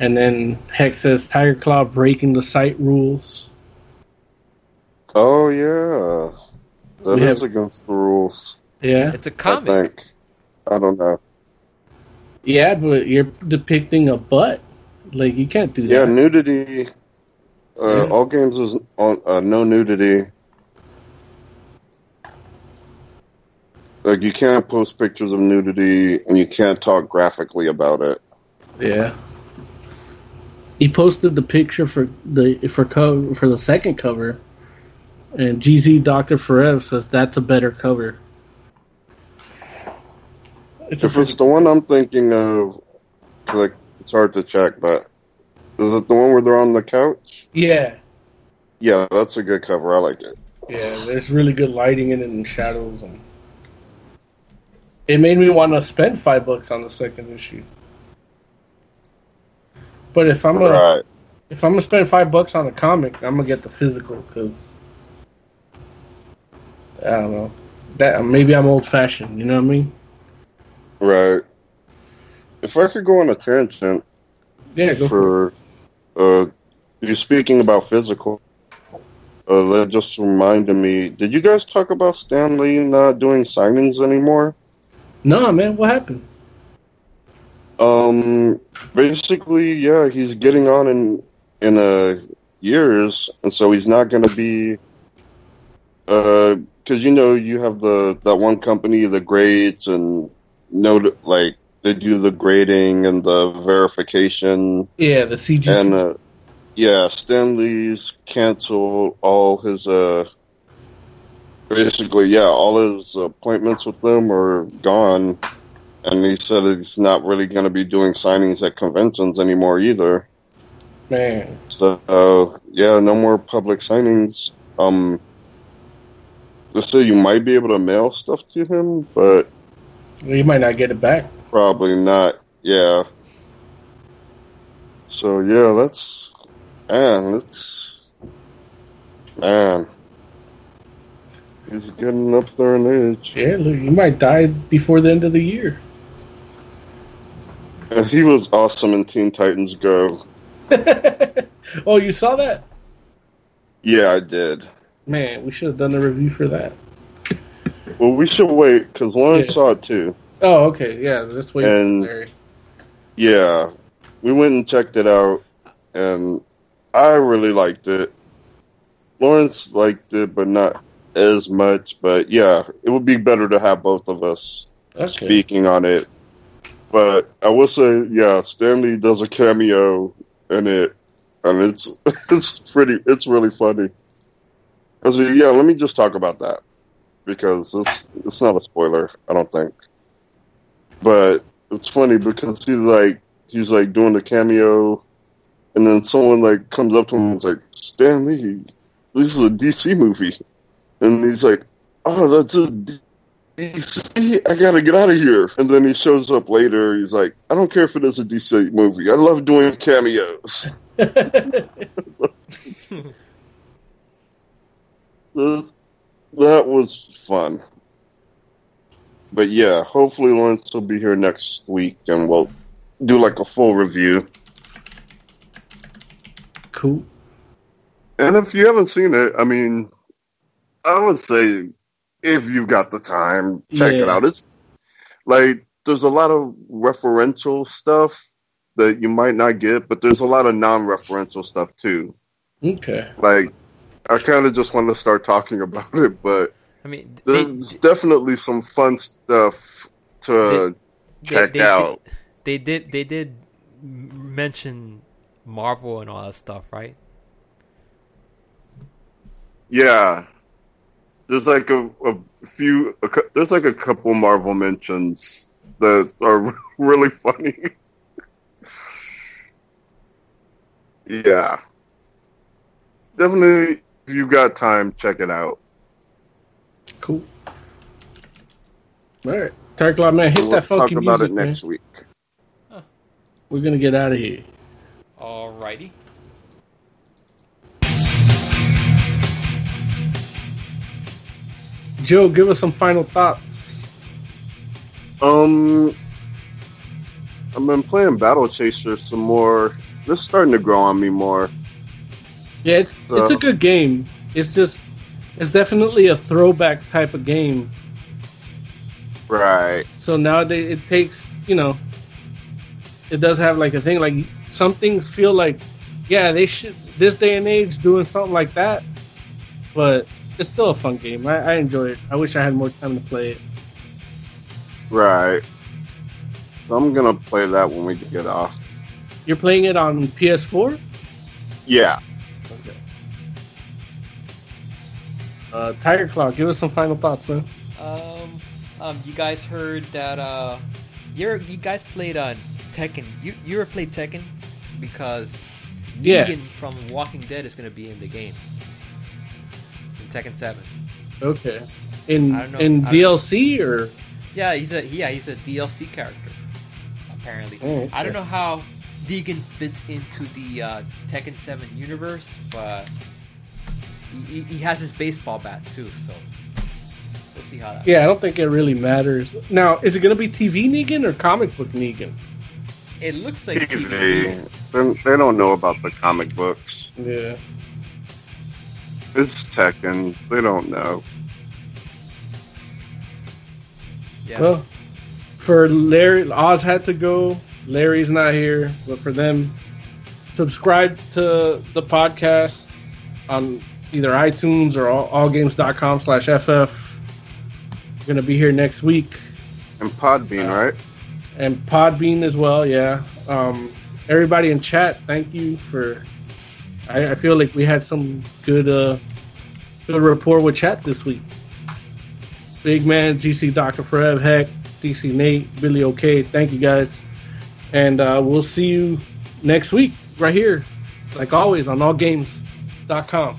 And then Hex says Tiger Claw breaking the site rules. Oh yeah, that We is have- against the rules. Yeah. It's a comic. think. I don't know. Yeah, but you're depicting a butt. Like you can't do that. Yeah, that. nudity. Uh, Yeah. All games is on uh, no nudity. Like you can't post pictures of nudity, and you can't talk graphically about it. Yeah. He posted the picture for the for cover for the second cover, and GZ Doctor Forever says that's a better cover. It's a If it's the one I'm thinking of, like it's hard to check, but is it the one where they're on the couch? yeah, Yeah, that's a good cover. I like it. yeah. There's really good lighting in it and shadows, and it made me want to spend five bucks on the second issue. But if I'm gonna Right. if I'm gonna spend five bucks on a comic, I'm gonna get the physical because I don't know that maybe I'm old fashioned. You know what I mean? Right. If I could go on a tangent Yeah, go for for uh, you speaking about physical, uh, that just reminded me. Did you guys talk about Stan Lee not doing signings anymore? No, man, what happened? Um, basically, yeah, he's getting on in in uh, years, and so he's not going to be. Because you know you have the that one company, the grades, and note like they do the grading and the verification, Yeah, the CGC. and uh, yeah, Stan Lee's canceled all his uh. Basically, yeah, all his appointments with them are gone, and he said he's not really going to be doing signings at conventions anymore either. Man, So uh, yeah, no more public signings. Um, say you might be able to mail stuff to him, but well, you might not get it back. probably not. Yeah. So yeah, that's man, that's man. He's getting up there in age. Yeah, look, you might die before the end of the year. He was awesome in Teen Titans Go. [LAUGHS] oh, you saw that? Yeah, I did. Man, we should have done a review for that. Well, we should wait because Lauren Yeah. saw it too. Oh, okay. Yeah, let's wait. And- Larry. Yeah, we went and checked it out, and I really liked it. Lawrence liked it, but not as much. But yeah, it would be better to have both of us Okay. speaking on it. But I will say, yeah, Stan Lee does a cameo in it, and it's [LAUGHS] it's pretty, it's really funny. I yeah, let me just talk about that because it's it's not a spoiler, I don't think. But it's funny because he's like he's like doing the cameo, and then someone like comes up to him and is like, Stan Lee, this is a DC movie, and he's like, oh, that's a DC. I gotta get out of here. And then he shows up later. He's like, I don't care if it is a DC movie. I love doing cameos. [LAUGHS] Th- that was fun. But yeah, hopefully Lawrence will be here next week and we'll do like a full review. cool. And if you haven't seen it, I mean, I would say if you've got the time, check it out. It's like there's a lot of referential stuff that you might not get, but there's a lot of non-referential stuff too. Okay. Like I kind of just want to start talking [LAUGHS] about it, but I mean, they, there's definitely some fun stuff to check they, out. They, they did. They did mention Marvel and all that stuff, right? Yeah, there's like a, a few. A, there's like a couple Marvel mentions that are [LAUGHS] really funny. yeah, definitely. If you got time, check it out. Cool. All right. Tarkla, man, hit we'll that talk funky about music, it man. next week. We're gonna get out of here. Alrighty. Joe, give us some final thoughts. Um, I've been playing Battle Chaser some more. This is starting to grow on me more. Yeah, it's it's a good game. It's just it's definitely a throwback type of game. Right. So nowadays it takes you know it does have like a thing like some things feel like yeah they should this day and age doing something like that, but it's still a fun game. I, I enjoy it. I wish I had more time to play it. Right. So I'm gonna play that when we get off. You're playing it on PS4. Yeah. Okay. Uh, Tiger Claw, give us some final thoughts, man. Um, um, you guys heard that? Uh, you you guys played on Tekken. You you ever played Tekken? Because Yeah. Negan from Walking Dead is going to be in the game in Tekken Seven. Okay. In I don't know. in I- DLC or Yeah, he's a yeah he's a DLC character. Apparently, Oh, okay. I don't know how Negan fits into the uh, Tekken Seven universe, but he, he- he has his baseball bat too. So we'll see how that. yeah, I don't think it really matters. Now, is it going to be TV Negan or comic book Negan? It looks like TV. They, they they don't know about the comic books. Yeah. It's Tekken. They don't know. Yeah. Well, for Larry, Oz had to go. Larry's not here, but for them, subscribe to the podcast on either iTunes or all, allgames.com slash FF. We're going to be here next week. And Podbean, Uh, right? And Podbean as well, yeah. Um, everybody in chat, thank you for. I, I feel like we had some good, uh, good rapport with chat this week. Big man, GC Dr. Fred, Heck, DC Nate, Billy OK, thank you guys. And uh, we'll see you next week right here, like always, on allgames.com.